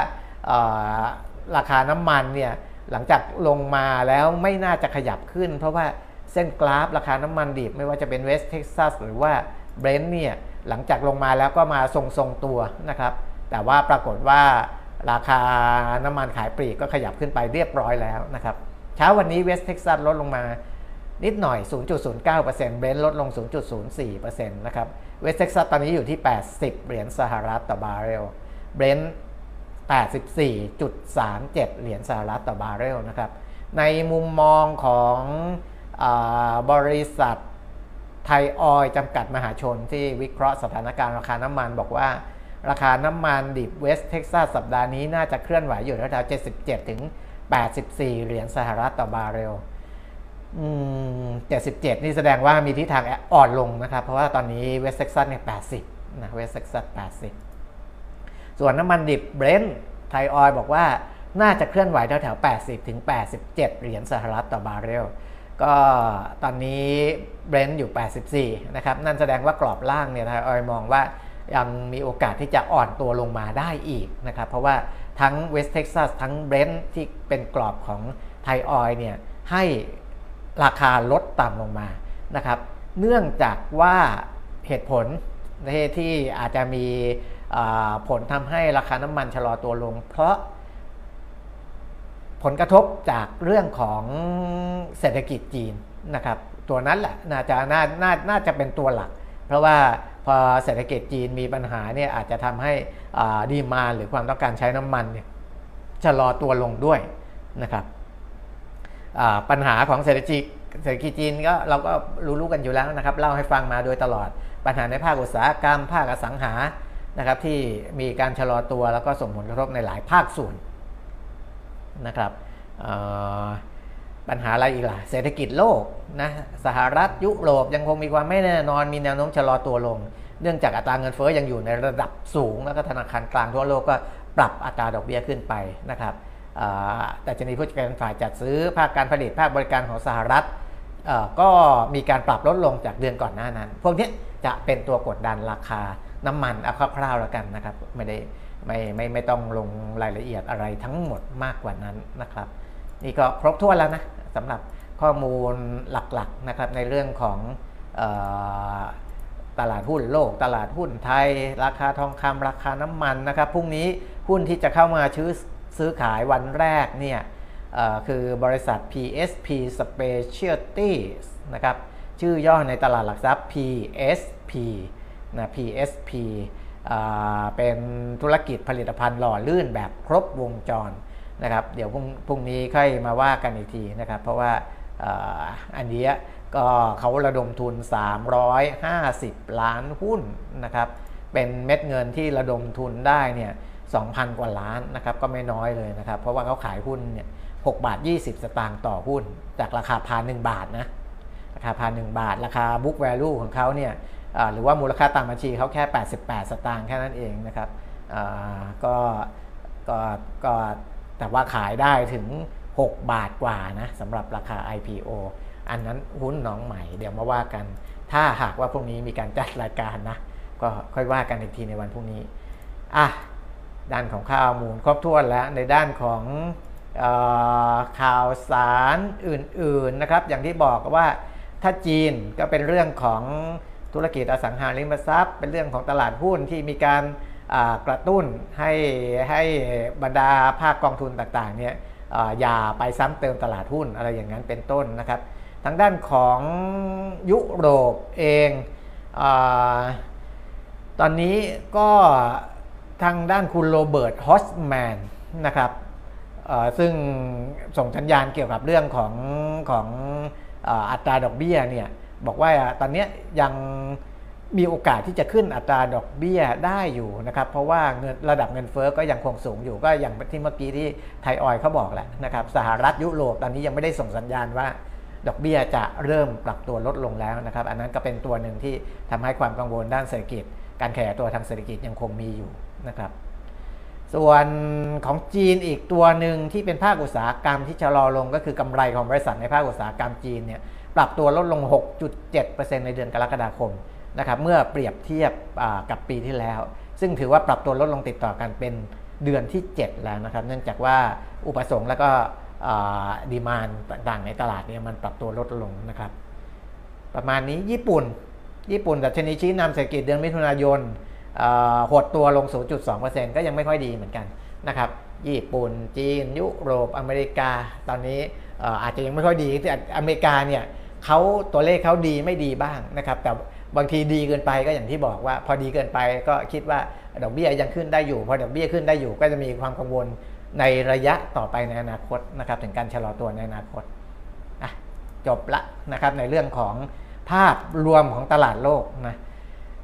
Speaker 2: ราคาน้ำมันเนี่ยหลังจากลงมาแล้วไม่น่าจะขยับขึ้น เพราะว่าเส้นกราฟราคาน้ำมันดิบไม่ว่าจะเป็นเวสเท็กซัสหรือว่าเบรนท์เนี่ยหลังจากลงมาแล้วก็มาทรงๆตัวนะครับ แต่ว่าปรากฏว่าราคาน้ำมันขายปลีกก็ขยับขึ้นไปเรียบร้อยแล้วนะครับ เช้าวันนี้เวสเท็กซัสลดลงมา นิดหน่อย 0.09%เบรนท์ลดลง 0.04%นะครับเวสเท็กซัสตอนนี้อยู่ที่ 80 เหรียญสหรัฐต่อบาร์เรลเบรนท์84.37 เหรียญสหรัฐต่อบาร์เรลนะครับ ในมุมมองของอบริษัทไทยออยจำกัดมหาชนที่วิเคราะห์สถานการณ์ราคาน้ำมันบอกว่า ราคาน้ำมันดิบเวสเท็กซัสสัปดาห์นี้น่าจะเคลื่อนไหวอยู่แถวๆ77 ถึง 84 เหรียญสหรัฐต่อบาร์เรล เจ็ดสิบเจ็ดนี่แสดงว่ามีทิศทางอ่อนลงนะครับ เพราะว่าตอนนี้เวสเท็กซัสเนี่ยแปดสิบนะเวสเท็กซัสแปดสิบส่วนน้ำมันดิบเบรนท์ไทยออยบอกว่าน่าจะเคลื่อนไหวแถวๆ80 ถึง 87 เหรียญสหรัฐต่อบาร์เรล ก็ตอนนี้เบรนท์อยู่ 84 นะครับ นั่นแสดงว่ากรอบล่างเนี่ยไทยออยมองว่ายังมีโอกาสที่จะอ่อนตัวลงมาได้อีกนะครับ เพราะว่าทั้งเวสเท็กซัสทั้งเบรนท์ที่เป็นกรอบของไทยออยเนี่ยให้ ราคาลดต่ำลงมานะครับ เนื่องจากว่าเหตุผลที่อาจจะมีผลทำให้ราคาน้ำมันชะลอตัวลง เพราะผลกระทบจากเรื่องของเศรษฐกิจจีนนะครับ ตัวนั้นแหละน่าจะน่าน่าน่าจะเป็นตัวหลัก เพราะว่าพอเศรษฐกิจจีนมีปัญหาเนี่ยอาจจะทำให้ดีมาหรือความต้องการใช้น้ำมันเนี่ยชะลอตัวลงด้วยนะครับ ปัญหาของเศรษฐกิจเศรษฐกิจจีนก็เราก็รู้ๆกันอยู่แล้วนะครับ เล่าให้ฟังมาโดยตลอด ปัญหาในภาคอุตสาหกรรม ภาคอสังหานะครับที่มีการชะลอตัวแล้วก็ส่งผลกระทบในหลายภาคส่วนนะครับปัญหาอะไรอีกล่ะเศรษฐกิจโลกนะสหรัฐยุโรปยังคงมีความไม่แน่นอนมีแนวโน้มชะลอตัวลง เนื่องจากอัตราเงินเฟ้อยังอยู่ในระดับสูง แล้วก็ธนาคารกลางทั่วโลกก็ปรับอัตราดอกเบี้ยขึ้นไปนะครับ แต่จะมีผู้จัดการฝ่ายจัดซื้อภาคการผลิตภาคบริการของสหรัฐก็มีการปรับลดลงจากเดือนก่อนหน้านั้น พวกนี้จะเป็นตัวกดดันราคาน้ำมันเอาคร่าวๆแล้วกันนะครับไม่ได้ไม่ไม่ไม่ต้องลงรายละเอียดอะไรทั้งหมดมากกว่านั้นนะครับ นี่ก็ครบถ้วนแล้วนะสำหรับข้อมูลหลักๆนะครับในเรื่องของอตลาดหุ้นโลก ตลาดหุ้นไทย ราคาทองคำราคาน้ำมันนะครับพรุ่งนี้หุ้นที่จะเข้ามาซื้อ ซื้อขายวันแรกเนี่ยคือบริษัท PSP Specialties นะครับ ชื่อย่อในตลาดหลักทรัพย์ PSP นะ PSP เป็นธุรกิจผลิตภัณฑ์หล่อลื่นแบบครบวงจรนะครับ เดี๋ยวพรุ่งนี้ค่อยมาว่ากันอีกทีนะครับ เพราะว่าอันนี้ก็เขาระดมทุน 350 ล้านหุ้นนะครับ เป็นเม็ดเงินที่ระดมทุนได้เนี่ย 2,000 กว่าล้านนะครับก็ไม่น้อยเลยนะครับ เพราะว่าเขาขายหุ้นเนี่ย6บาท 20 สตางค์ต่อหุ้น จากราคาพาน1บาทนะราคาพาน1บาท ราคา book value ของเขาเนี่ยหรือว่ามูลค่าตามบัญชีเขาแค่ 88 สตางค์แค่นั้นเองนะครับก็ก็ก็แต่ว่าขายได้ถึง 6 บาทกว่านะสำหรับราคา IPO อันนั้นหุ้นน้องใหม่เดี๋ยวมาว่ากัน ถ้าหากว่าพรุ่งนี้มีการจัดรายการนะก็ค่อยว่ากันอีกทีในวันพรุ่งนี้อะ ด้านของข้าวมูลครบถ้วนแล้วในด้านของอข่าวสารอื่นๆนะครับ อย่างที่บอกว่าถ้าจีนก็เป็นเรื่องของธุรกิจอสังหาริมทรัพย์ เป็นเรื่องของตลาดหุ้นที่มีการกระตุ้นให้ให้บรรดาภาคกองทุนต่างๆเนี่ยอย่าไปซ้ำเติมตลาดหุ้นอะไรอย่างนั้นเป็นต้นนะครับ ทางด้านของยุโรปเองอตอนนี้ก็ ทางด้านคุณโรเบิร์ตฮอสแมนนะครับซึ่งส่งสัญญาณเกี่ยวกับเรื่องของของอัตราดอกเบี้ยเนี่ยบอกว่าตอนนี้ยังมีโอกาสที่จะขึ้นอัตราดอกเบี้ยได้อยู่นะครับเพราะว่าเงินระดับเงินเฟอ้อก็ยังคงสูงอยู่ก็อย่างที่เมื่อกี้ที่ไทยออยเขาบอกแหละนะครับสหรัฐยุโรปตอนนี้ยังไม่ได้ส่งสัญญาณว่าดอกเบี้ยจะเริ่มปรับตัวลดลงแล้วนะครับ อันนั้นก็เป็นตัวหนึ่งที่ทำให้ความกังวลด้านเศรษฐกิจ การแข่ตัวทางเศรษฐกิจยังคงมีอยู่ นะครับ ส่วนของจีนอีกตัวหนึ่งที่เป็นภาคอุตสาหกรรมที่ชะลอลงก็คือกำไรของบริษัทในภาคอุตสาหกรรมจีนเนี่ยปรับตัวลดลง 6.7%ในเดือนกรกฎาคมนะครับเมื่อเปรียบเทียบกับปีที่แล้ว ซึ่งถือว่าปรับตัวลดลงติดต่อกันเป็นเดือนที่ 7 แล้วนะครับ เนื่องจากว่าอุปสงค์แล้วก็ดีมานต่างๆในตลาดเนี่ยมันปรับตัวลดลงนะครับ ประมาณนี้ญี่ปุ่น ญี่ปุ่นดัชนีชี้นำเศรษฐกิจเดือนมิถุนายน หดตัวลง 0.2%ก็ยังไม่ค่อยดีเหมือนกันนะครับญี่ปุ่น จีน ยุโรป อเมริกา ตอนนี้อาจจะยังไม่ค่อยดีแต่อเมริกาเนี่ยเขาตัวเลขเขาดีไม่ดีบ้างนะครับแต่บางทีดีเกินไปก็อย่างที่บอกว่า พอดีเกินไปก็คิดว่าดอกเบี้ยยังขึ้นได้อยู่ พอดอกเบี้ยขึ้นได้อยู่ ก็จะมีความกังวลในระยะต่อไปในอนาคตนะครับถึงการชะลอตัวในอนาคตอะจบละนะครับในเรื่องของภาพรวมของตลาดโลกนะ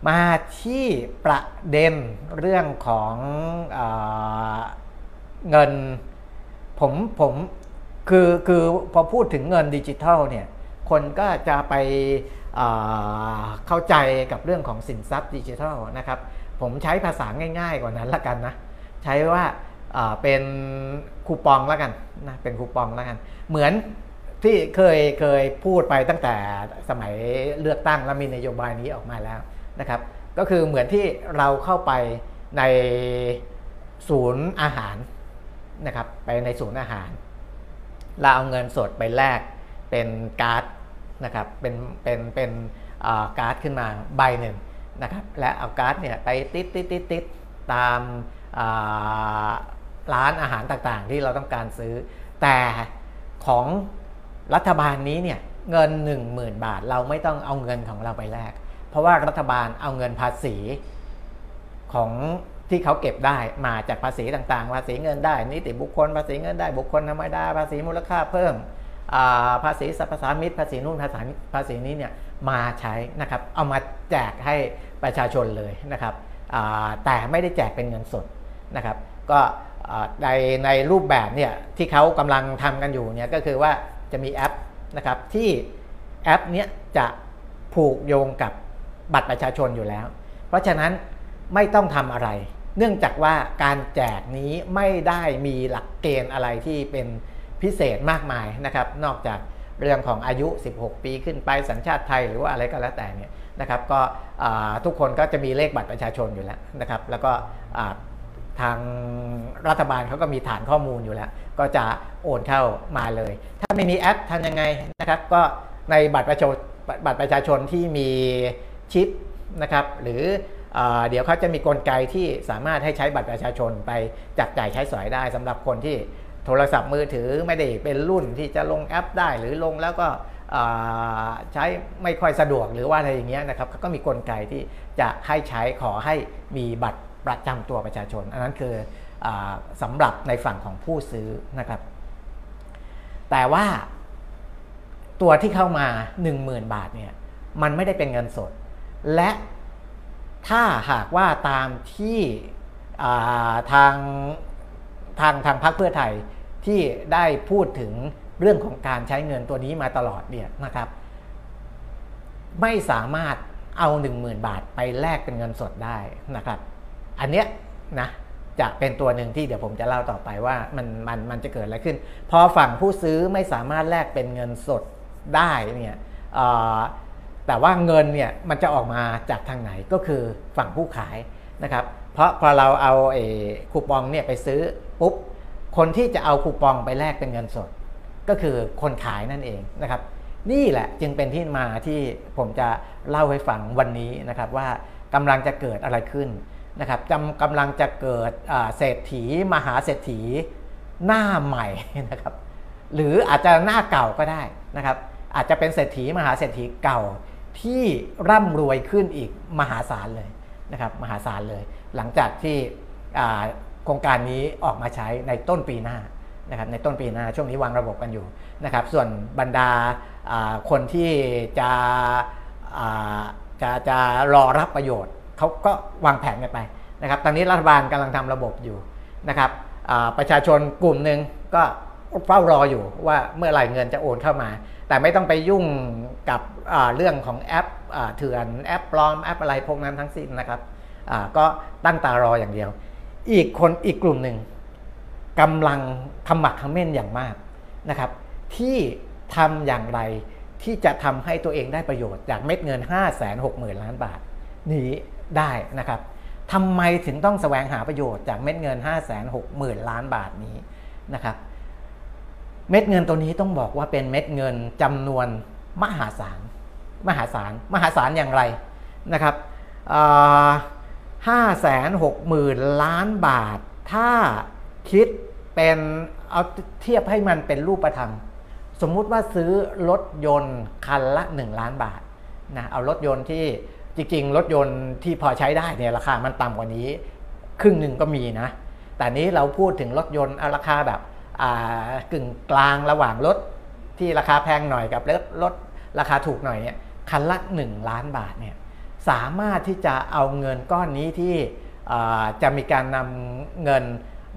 Speaker 2: มาที่ประเด็นเรื่องของเอเงิน ผมผมคือคือพอพูดถึงเงินดิจิทัลเนี่ยคนก็จะไปเข้าใจกับเรื่องของสินทรัพย์ดิจิทัลนะครับ ผมใช้ภาษาง่ายๆกว่านั้นละกันนะใช้ว่าเป็นคูปองแล้วกันนะเป็นคูปองแล้วกัน เหมือนที่เคยเคยพูดไปตั้งแต่สมัยเลือกตั้งแล้วมีนโยบายนี้ออกมาแล้ว นะครับ ก็คือเหมือนที่เราเข้าไปในศูนย์อาหารนะครับ ไปในศูนย์อาหาร เราเอาเงินสดไปแลกเป็นการ์ดนะครับ เป็นเป็นเป็นการ์ดขึ้นมาใบหนึ่งนะครับ และเอาการ์ดเนี่ยไปติดติดติดติดตามร้านอาหารต่างๆ ที่เราต้องการซื้อ แต่ของรัฐบาลนี้เนี่ยเงิน 10,000 บาท เราไม่ต้องเอาเงินของเราไปแลก เพราะว่ารัฐบาลเอาเงินภาษีของที่เขาเก็บได้มาจากภาษีต่างๆ ภาษีเงินได้ นิติบุคคล ภาษีเงินได้ บุคคลธรรมดา ภาษีมูลค่าเพิ่ม ภาษีสรรพสามิตภาษีนู่นภาษีภาษีนี้เนี่ยมาใช้นะครับ เอามาแจกให้ประชาชนเลยนะครับแต่ไม่ได้แจกเป็นเงินสดนะครับ ก็ในในรูปแบบเนี่ยที่เขากำลังทำกันอยู่เนี่ยก็คือว่าจะมีแอปนะครับที่แอปเนี้ยจะผูกโยงกับ บัตรประชาชนอยู่แล้ว เพราะฉะนั้นไม่ต้องทำอะไร เนื่องจากว่าการแจกนี้ไม่ได้มีหลักเกณฑ์อะไรที่เป็นพิเศษมากมายนะครับ นอกจากเรื่องของอายุ 16 ปีขึ้นไปสัญชาติไทยหรือว่าอะไรก็แล้วแต่เนี่ยนะครับก็ทุกคนก็จะมีเลขบัตรประชาชนอยู่แล้วนะครับ แล้วก็ทางรัฐบาลเขาก็มีฐานข้อมูลอยู่แล้ว ก็จะโอนเข้ามาเลย ถ้าไม่มีแอปทำยังไงนะครับ ก็ในบัตรประชาบัตรประชาชนที่มี ชิปนะครับหรือเดี๋ยวเขาจะมีกลไกที่สามารถให้ใช้บัตรประชาชนไปจับจ่ายใช้สอยได้สำหรับคนที่โทรศัพท์มือถือไม่ได้เป็นรุ่นที่จะลงแอปได้หรือลงแล้วก็ใช้ไม่ค่อยสะดวกหรือว่าอะไรอย่างเงี้ยนะครับก็มีกลไกที่จะให้ใช้ขอให้มีบัตรประจำตัวประชาชน อันนั้นคืออสำหรับในฝั่งของผู้ซื้อนะครับ แต่ว่าตัวที่เข้ามา 10,000 บาทเนี่ยมันไม่ได้เป็นเงินสด และถ้าหากว่าตามที่ทางทางทางพรรคเพื่อไทยที่ได้พูดถึงเรื่องของการใช้เงินตัวนี้มาตลอดเนี่ยนะครับ ไม่สามารถเอา 10,000 บาทไปแลกเป็นเงินสดได้นะครับ อันเนี้ยนะจะเป็นตัวหนึ่งที่เดี๋ยวผมจะเล่าต่อไปว่ามันมันมันจะเกิดอะไรขึ้น พอฝั่งผู้ซื้อไม่สามารถแลกเป็นเงินสดได้เนี่ย แต่ว่าเงินเนี่ยมันจะออกมาจากทางไหนก็คือฝั่งผู้ขายนะครับเพราะพอเราเอาเอคูปองเนี่ยไปซื้อปุ๊บคนที่จะเอาคูปองไปแลกเป็นเงินสด ก็คือคนขายนั่นเองนะครับ นี่แหละจึงเป็นที่มาที่ผมจะเล่าให้ฟังวันนี้นะครับว่ากำลังจะเกิดอะไรขึ้นนะครับจำกำลังจะเกิดเศรษฐีมหาเศรษฐีหน้าใหม่นะครับหรืออาจจะหน้าเก่าก็ได้นะครับอาจจะเป็นเศรษฐีมหาเศรษฐีเก่า ที่ร่ำรวยขึ้นอีกมหาศาลเลยนะครับมหาศาลเลย หลังจากที่โครงการนี้ออกมาใช้ในต้นปีหน้านะครับในต้นปีหน้าช่วงนี้วางระบบกันอยู่นะครับส่วนบรรดาคนที่จะจะจะรอรับประโยชน์เขาก็วางแผนกันไปนะครับตอนนี้รัฐบาลกำลังทำระบบอยู่นะครับประชาชนกลุ่มหนึ่งก็เฝ้ารออยู่ว่าเมื่อไหร่เงินจะโอนเข้ามา แต่ไม่ต้องไปยุ่งกับเรื่องของแอปเถื่อนแอปปลอมแอปอะไรพวกนั้นทั้งสิ้นนะครับก็ตั้งตารออย่างเดียว อีกคนอีกกลุ่มหนึ่งกำลังขมักขม้นอย่างมากนะครับ ที่ทำอย่างไรที่จะทำให้ตัวเองได้ประโยชน์จากเม็ดเงิน 5 6 0 0 0 0 ล้านบาท นี้ได้นะครับทำไมถึงต้องแสวงหาประโยชน์จากเม็ดเงิน 5 6 0 0 0 0 ล้านบาทนี้นะครับ เม็ดเงินตัวนี้ต้องบอกว่าเป็นเม็ดเงินจำนวนมหาศาล มหาศาล มหาศาลอย่างไรนะครับห้าแสนหกหมื่นล้านบาท ถ้าคิดเป็นเอาเทียบให้มันเป็นรูปธรรม สมมุติว่าซื้อรถยนต์คันละ 1 ล้านบาทนะเอารถยนต์ที่จริงๆ รถยนต์ที่พอใช้ได้เนี่ยราคามันต่ำกว่านี้ ครึ่งหนึ่งก็มีนะ แต่นี้เราพูดถึงรถยนต์ราคาแบบ กึ่งกลางระหว่างรถที่ราคาแพงหน่อยกับรถรถราคาถูกหน่อยเนี่ยคันละ 1 ล้านบาทเนี่ยสามารถที่จะเอาเงินก้อนนี้ที่จะมีการนำเงิน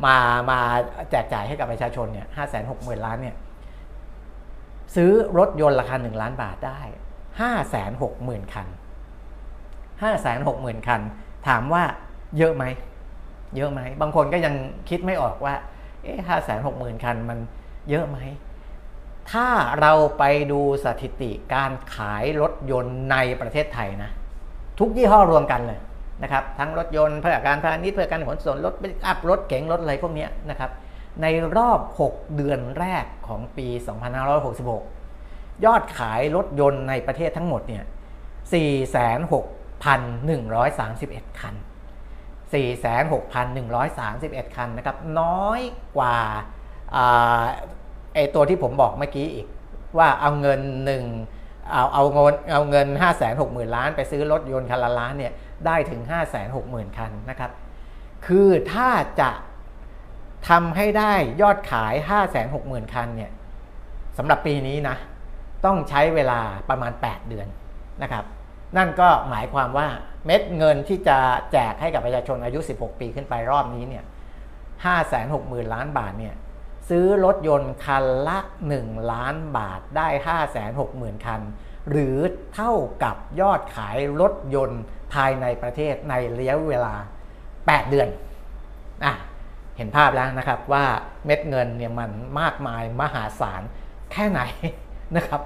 Speaker 2: มามาแจกจ่ายให้กับประชาชนเนี่ยห้าแสนหกหมื่นล้านเนี่ยซื้อรถยนต์ราคา 1 ล้านบาทได้ห้าแสนหกหมื่นคันห้าแสนหกหมื่นคัน ถามว่าเยอะไหม เยอะไหม บางคนก็ยังคิดไม่ออกว่า เอ๊ะห้าแสนหกหมื่นคันมันเยอะไหม ถ้าเราไปดูสถิติการขายรถยนต์ในประเทศไทยนะ ทุกยี่ห้อรวมกันเลยนะครับ ทั้งรถยนต์เพื่อการพาณิชย์เพื่อการขนส่งรถอัพรถเก๋งรถอะไรพวกนี้นะครับ ในรอบ 6 เดือนแรกของปี 2566 ยอดขายรถยนต์ในประเทศทั้งหมดเนี่ย46,131 คัน 46,131 คันนะครับน้อยกว่าไอตัวที่ผมบอกเมื่อกี้อีก ว่าเอาเงินหนึ่งเอาเอาเงินเอาเงิน 5 6 0 0 0 0 ล้าน ไปซื้อรถยนต์คันละล้านเนี่ยได้ถึง 5 6 0 0 0 0 คันนะครับ คือถ้าจะทำให้ได้ยอดขาย 5 6 0 0 0 0 คันเนี่ยสำหรับปีนี้นะ ต้องใช้เวลาประมาณ 8 เดือนนะครับ นั่นก็หมายความว่าเม็ดเงินที่จะแจกให้กับประชาชนอายุ 16 ปีขึ้นไปรอบนี้เนี่ย5 6 0 0 0 0 ล้านบาทเนี่ยซื้อรถยนต์คันละ 1 ล้านบาทได้ 560,000 คัน หรือเท่ากับยอดขายรถยนต์ภายในประเทศในระยะเวลา 8 เดือนอะเห็นภาพแล้วนะครับว่าเม็ดเงินเนี่ยมันมากมายมหาศาลแค่ไหนนะครับ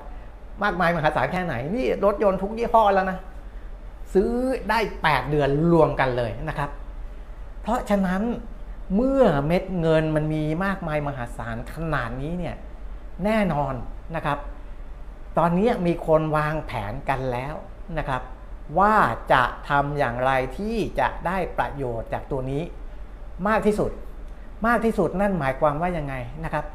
Speaker 2: มากมายมหาศาลแค่ไหน นี่รถยนต์ทุกยี่ห้อแล้วนะ ซื้อได้ 8 เดือนรวมกันเลยนะครับ เพราะฉะนั้นเมื่อเม็ดเงินมันมีมากมายมหาศาลขนาดนี้เนี่ยแน่นอนนะครับ ตอนนี้มีคนวางแผนกันแล้วนะครับ ว่าจะทำอย่างไรที่จะได้ประโยชน์จากตัวนี้มากที่สุด มากที่สุดนั่นหมายความว่ายังไงนะครับ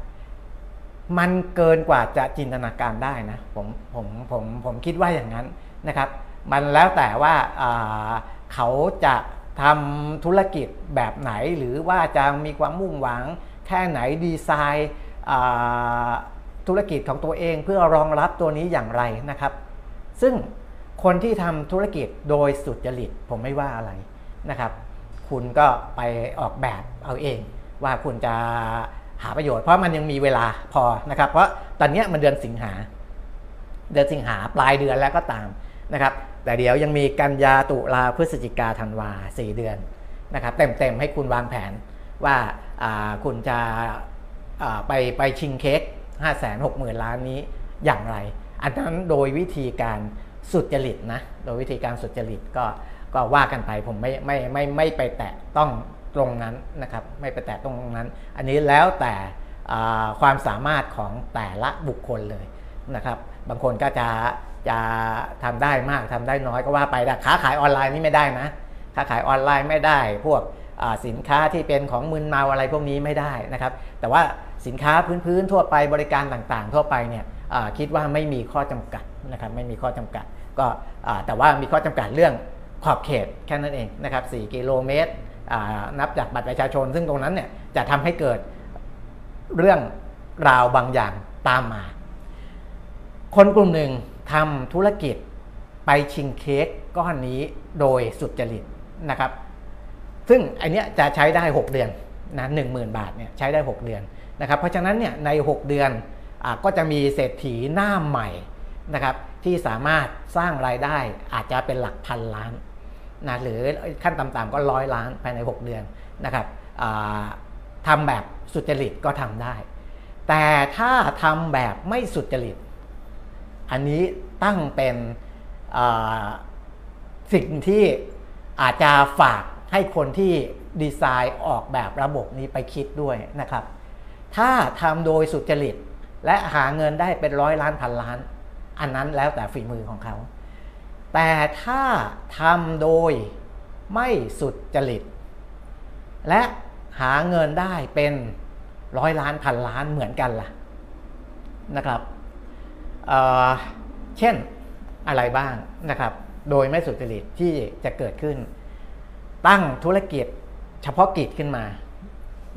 Speaker 2: มันเกินกว่าจะจินตนาการได้นะผมผมผมผมคิดว่าอย่างนั้นนะครับ มันแล้วแต่ว่าเขาจะทำธุรกิจแบบไหนหรือว่าจะมีความมุ่งหวังแค่ไหนดีไซน์ธุรกิจของตัวเองเพื่อรองรับตัวนี้อย่างไรนะครับ ซึ่งคนที่ทำธุรกิจโดยสุจริตผมไม่ว่าอะไรนะครับ คุณก็ไปออกแบบเอาเองว่าคุณจะ หาประโยชน์เพราะมันยังมีเวลาพอนะครับ เพราะตอนนี้มันเดือนสิงหา เดือนสิงหาปลายเดือนแล้วก็ตามนะครับ แต่เดี๋ยวยังมีกันยาตุลาพฤศจิกาธันวาสี่เดือนนะครับ เต็มๆให้คุณวางแผนว่าคุณจะไปไปชิงเค้กห้าแสนหกหมื่นล้านนี้อย่างไร อันนั้นโดยวิธีการสุดจริตนะ โดยวิธีการสุดจริตก็ก็ว่ากันไปผมไม่ไม่ไม่ไม่ไปแตะต้อง ตรงนั้นนะครับ ไม่ไปแตะตรงนั้น อันนี้แล้วแต่ความสามารถของแต่ละบุคคลเลยนะครับ บางคนก็จะจะทำได้มากทำได้น้อยก็ว่าไปแต่ค้าขายออนไลน์นี่ไม่ได้นะค้าขายออนไลน์ไม่ได้ พวกสินค้าที่เป็นของมึนเมาอะไรพวกนี้ไม่ได้นะครับ แต่ว่าสินค้าพื้นๆทั่วไปบริการต่างๆ ทั่วไปเนี่ยคิดว่าไม่มีข้อจำกัดนะครับไม่มีข้อจำกัด ก็แต่ว่ามีข้อจำกัดเรื่องขอบเขตแค่นั้นเองนะครับ4กิโลเมตร นับจากบัตรประชาชน ซึ่งตรงนั้นเนี่ยจะทำให้เกิดเรื่องราวบางอย่างตามมา คนกลุ่มหนึ่งทำธุรกิจไปชิงเค้กก้อนนี้โดยสุดจริตนะครับ ซึ่งอันนี้จะใช้ได้ 6 เดือนนะหนึ่งหมื่นบาทเนี่ยใช้ได้ 6 เดือนนะครับ เพราะฉะนั้นเนี่ยใน 6 เดือนอก็จะมีเศรษฐีหน้าใหม่นะครับที่สามารถสร้างรายได้อาจจะเป็นหลักพันล้าน นะหรือขั้นต่ำๆก็ร้อยล้านภายใน 6 เดือนนะครับทำแบบสุจริตก็ทำได้ แต่ถ้าทำแบบไม่สุจริต อันนี้ตั้งเป็นสิ่งที่อาจจะฝากให้คนที่ดีไซน์ออกแบบระบบนี้ไปคิดด้วยนะครับ ถ้าทำโดยสุจริตและหาเงินได้เป็นร้อยล้านพันล้าน อันนั้นแล้วแต่ฝีมือของเขา แต่ถ้าทำโดยไม่สุดจริต และหาเงินได้เป็นร้อยล้านพันล้านเหมือนกันล่ะนะครับเเช่นอะไรบ้างนะครับ โดยไม่สุจริตที่จะเกิดขึ้น ตั้งธุรกิจเฉพาะกิจขึ้นมา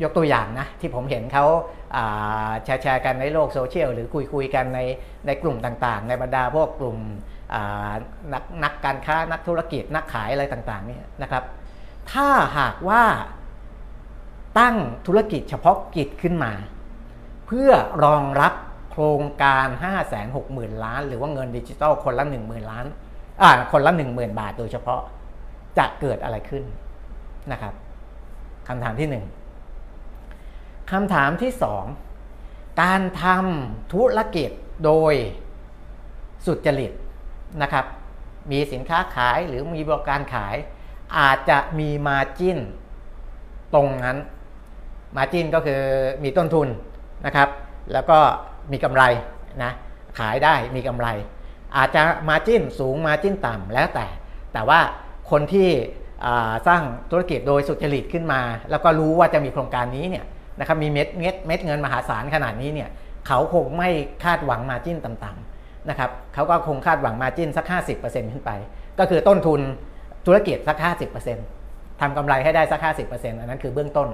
Speaker 2: ยกตัวอย่างนะ ที่ผมเห็นเขาแชร์แชร์กันในโลกโซเชียลหรือคุยคุยกันในในกลุ่มต่างๆ ในบรรดาพวกกลุ่ม นักนักการค้านักธุรกิจนักขายอะไรต่างๆนี่นะครับ ถ้าหากว่าตั้งธุรกิจเฉพาะกิจขึ้นมา เพื่อรองรับโครงการ 5 6 0 0 0 0 ล้าน หรือว่าเงินดิจิทัลคนละ 1 0,000 ล้านอ่าคนละ 10,000 บาทโดยเฉพาะจะเกิดอะไรขึ้นนะครับคำถามที่หนึ่งคำถามที่สองการทำธุรกิจโดยสุจริต นะครับ มีสินค้าขายหรือมีบริการขาย อาจจะมีมาจิ้นตรงนั้นมาจิ้นก็คือมีต้นทุนนะครับ แล้วก็มีกำไรนะขายได้มีกำไร อาจจะมาจิ้นสูงมาจิ้นต่ำแล้วแต่ แต่ว่าคนที่สร้างธุรกิจโดยสุจริตขึ้นมา แล้วก็รู้ว่าจะมีโครงการนี้เนี่ยนะครับมีเม็ดเม็ดเม็ดเงินมหาศาลขนาดนี้เนี่ยเขาคงไม่คาดหวังมาจิ้นต่ำๆ นะครับเขาก็คงคาดหวังมาจิ้นสัก 50%ขึ้นไป ก็คือต้นทุนธุรกิจสัก 50%ทำกำไรให้ได้สัก 50%อันนั้นคือเบื้องต้น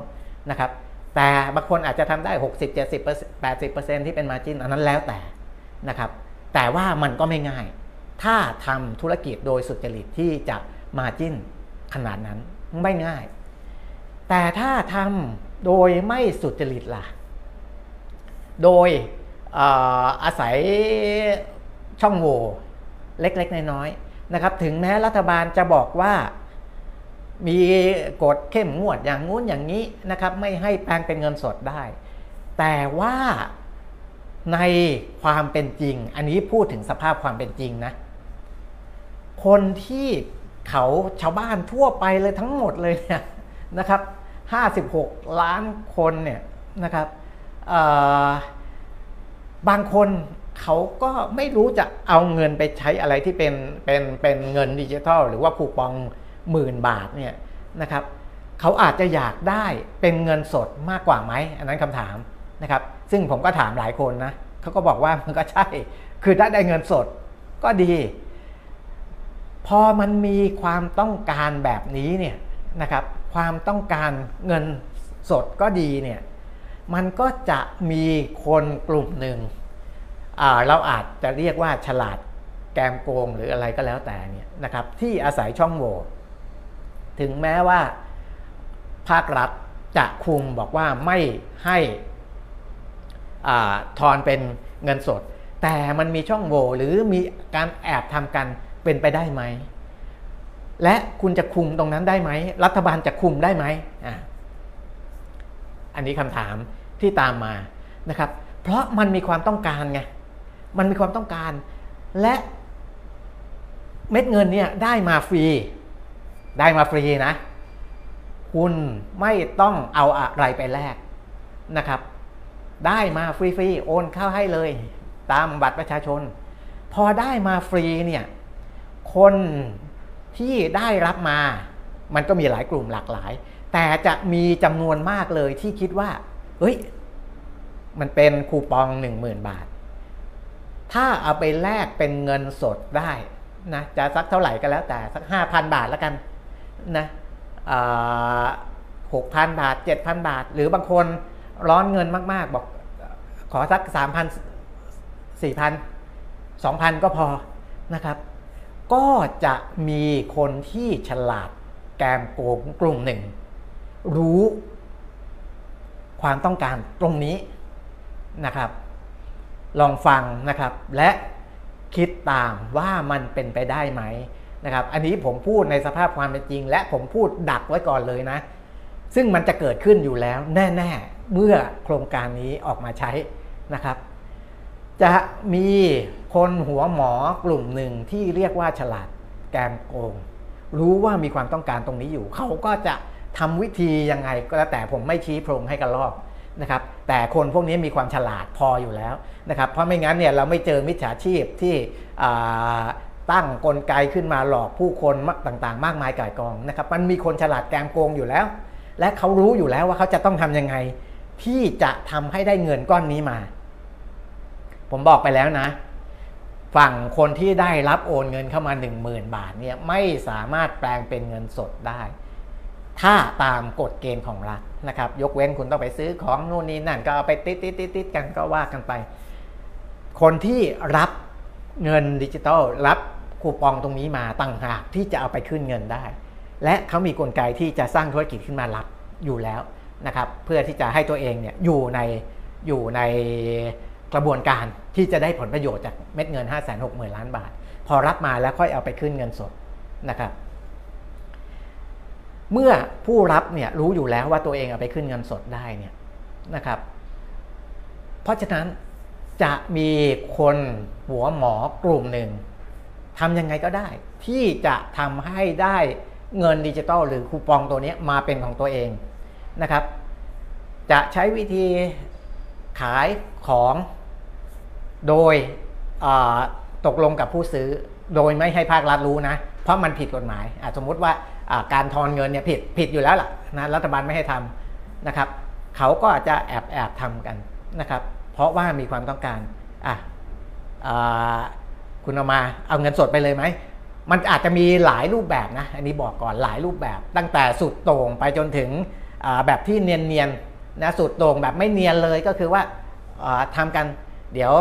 Speaker 2: นะครับแต่บางคนอาจจะทำได้ 60 70 80 ที่เป็นมาจิ้นอันนั้นแล้วแต่นะครับแต่ว่ามันก็ไม่ง่าย ถ้าทำธุรกิจโดยสุจริตที่จะมาจิ้นขนาดนั้นไม่ง่าย แต่ถ้าทำโดยไม่สุจริตล่ะ โดยอาศัย ช่องโหว่เล็กๆ น้อยๆนะครับ ถึงแม้รัฐบาลจะบอกว่ามีกฎเข้มงวดอย่างงู้นอย่างนี้นะครับ ไม่ให้แปลงเป็นเงินสดได้ แต่ว่าในความเป็นจริง อันนี้พูดถึงสภาพความเป็นจริงนะ คนที่เขาชาวบ้านทั่วไปเลยทั้งหมดเลยเนี่ยนะครับ 56 ล้านคนเนี่ยนะครับบางคน เขาก็ไม่รู้จะเอาเงินไปใช้อะไรที่เป็นเป็นเป็นเงินดิจิทัลหรือว่าคูปองหมื่นบาทเนี่ยนะครับเขาอาจจะอยากได้เป็นเงินสดมากกว่าไหมอันนั้นคำถามนะครับ ซึ่งผมก็ถามหลายคนนะเขาก็บอกว่ามันก็ใช่ คือถ้าได้เงินสดก็ดี พอมันมีความต้องการแบบนี้เนี่ยนะครับความต้องการเงินสดก็ดีเนี่ยมันก็จะมีคนกลุ่มหนึ่ง เราอาจจะเรียกว่าฉลาดแกมโกงหรืออะไรก็แล้วแต่เนี่ยนะครับที่อาศัยช่องโหว่ถึงแม้ว่าภาครัฐจะคุมบอกว่าไม่ให้อทอนเป็นเงินสด แต่มันมีช่องโหว่หรือมีการแอบทำกันเป็นไปได้ไหม และคุณจะคุมตรงนั้นได้ไหม รัฐบาลจะคุมได้ไหมออันนี้คำถามที่ตามมานะครับ เพราะมันมีความต้องการไง มันมีความต้องการ และเม็ดเงินเนี่ยได้มาฟรี ได้มาฟรีนะ คุณไม่ต้องเอาอะไรไปแลกนะครับ ได้มาฟรีๆโอนเข้าให้เลย ตามบัตรประชาชน พอได้มาฟรีเนี่ยคนที่ได้รับมา มันก็มีหลายกลุ่มหลากหลาย แต่จะมีจำนวนมากเลยที่คิดว่า เฮ้ย มันเป็นคูปองหนึ่งหมื่นบาท ถ้าเอาไปแลกเป็นเงินสดได้นะจะสักเท่าไหร่ก็แล้วแต่สักห้าพันบาทแล้วกันนะหกพันบาทเจ็ดพันบาท หรือบางคนร้อนเงินมากๆ บอกขอสักสามพันสี่พันสองพันก็พอนะครับ ก็จะมีคนที่ฉลาดแกมโกงกลุ่มหนึ่ง รู้ความต้องการตรงนี้นะครับ ลองฟังนะครับ และคิดตามว่ามันเป็นไปได้ไหมนะครับ อันนี้ผมพูดในสภาพความเป็นจริง และผมพูดดักไว้ก่อนเลยนะ ซึ่งมันจะเกิดขึ้นอยู่แล้วแน่ๆเมื่อโครงการนี้ออกมาใช้นะครับ จะมีคนหัวหมอกลุ่มหนึ่งที่เรียกว่าฉลาดแกมโกง รู้ว่ามีความต้องการตรงนี้อยู่ เขาก็จะทำวิธียังไงก็แล้วแต่ผมไม่ชี้โพรงให้กันลอก นะครับแต่คนพวกนี้มีความฉลาดพออยู่แล้วนะครับเพราะไม่งั้นเนี่ยเราไม่เจอมิจฉาชีพที่ตั้งกลไกขึ้นมาหลอกผู้คนต่างๆ มากมายก่ายกองนะครับมันมีคนฉลาดแกมโกงอยู่แล้ว และเขารู้อยู่แล้วว่าเขาจะต้องทํำยังไง ที่จะทำให้ได้เงินก้อนนี้มา ผมบอกไปแล้วนะ ฝั่งคนที่ได้รับโอนเงินเข้ามา 10,000 บาทเนี่ยไม่สามารถแปลงเป็นเงินสดได้ ถ้าตามกฎเกณฑ์ของรัฐ นะครับยกเว้นคุณต้องไปซื้อของนู่นนี่นั่นก็เอาไปติดติดติดติดกันก็ว่ากันไป คนที่รับเงินดิจิทัลรับคูปองตรงนี้มาต่างหากที่จะเอาไปขึ้นเงินได้ และเขามีกลไกที่จะสร้างธุรกิจขึ้นมารับอยู่แล้วนะครับเพื่อที่จะให้ตัวเองเนี่ยอยู่ในอยู่ในกระบวนการที่จะได้ผลประโยชน์จากเม็ดเงิน 5 6 0 0 0 0 ล้านบาท พอรับมาแล้วค่อยเอาไปขึ้นเงินสดนะครับ เมื่อผู้รับเนี่ยรู้อยู่แล้วว่าตัวเองเอาไปขึ้นเงินสดได้เนี่ยนะครับ เพราะฉะนั้นจะมีคนหัวหมอกลุ่มหนึ่งทำยังไงก็ได้ ที่จะทำให้ได้เงินดิจิตอลหรือคูปองตัวนี้มาเป็นของตัวเองนะครับ จะใช้วิธีขายของโดยตกลงกับผู้ซื้อโดยไม่ให้ภาครัฐรู้นะ เพราะมันผิดกฎหมายสมมติว่า การทอนเงินเนี่ยผิดผิดอยู่แล้วล่ะนะรัฐบาลไม่ให้ทำนะครับ เขาก็จะแอบแอบทำกันนะครับ เพราะว่ามีความต้องการอะคุณเอามาเอาเงินสดไปเลยไหมมันอาจจะมีหลายรูปแบบนะอันนี้บอกก่อนหลายรูปแบบ ตั้งแต่สุดโต่งไปจนถึงแบบที่เนียนๆนะสุดโต่งแบบไม่เนียนเลยก็คือว่าทำกันเดี๋ยว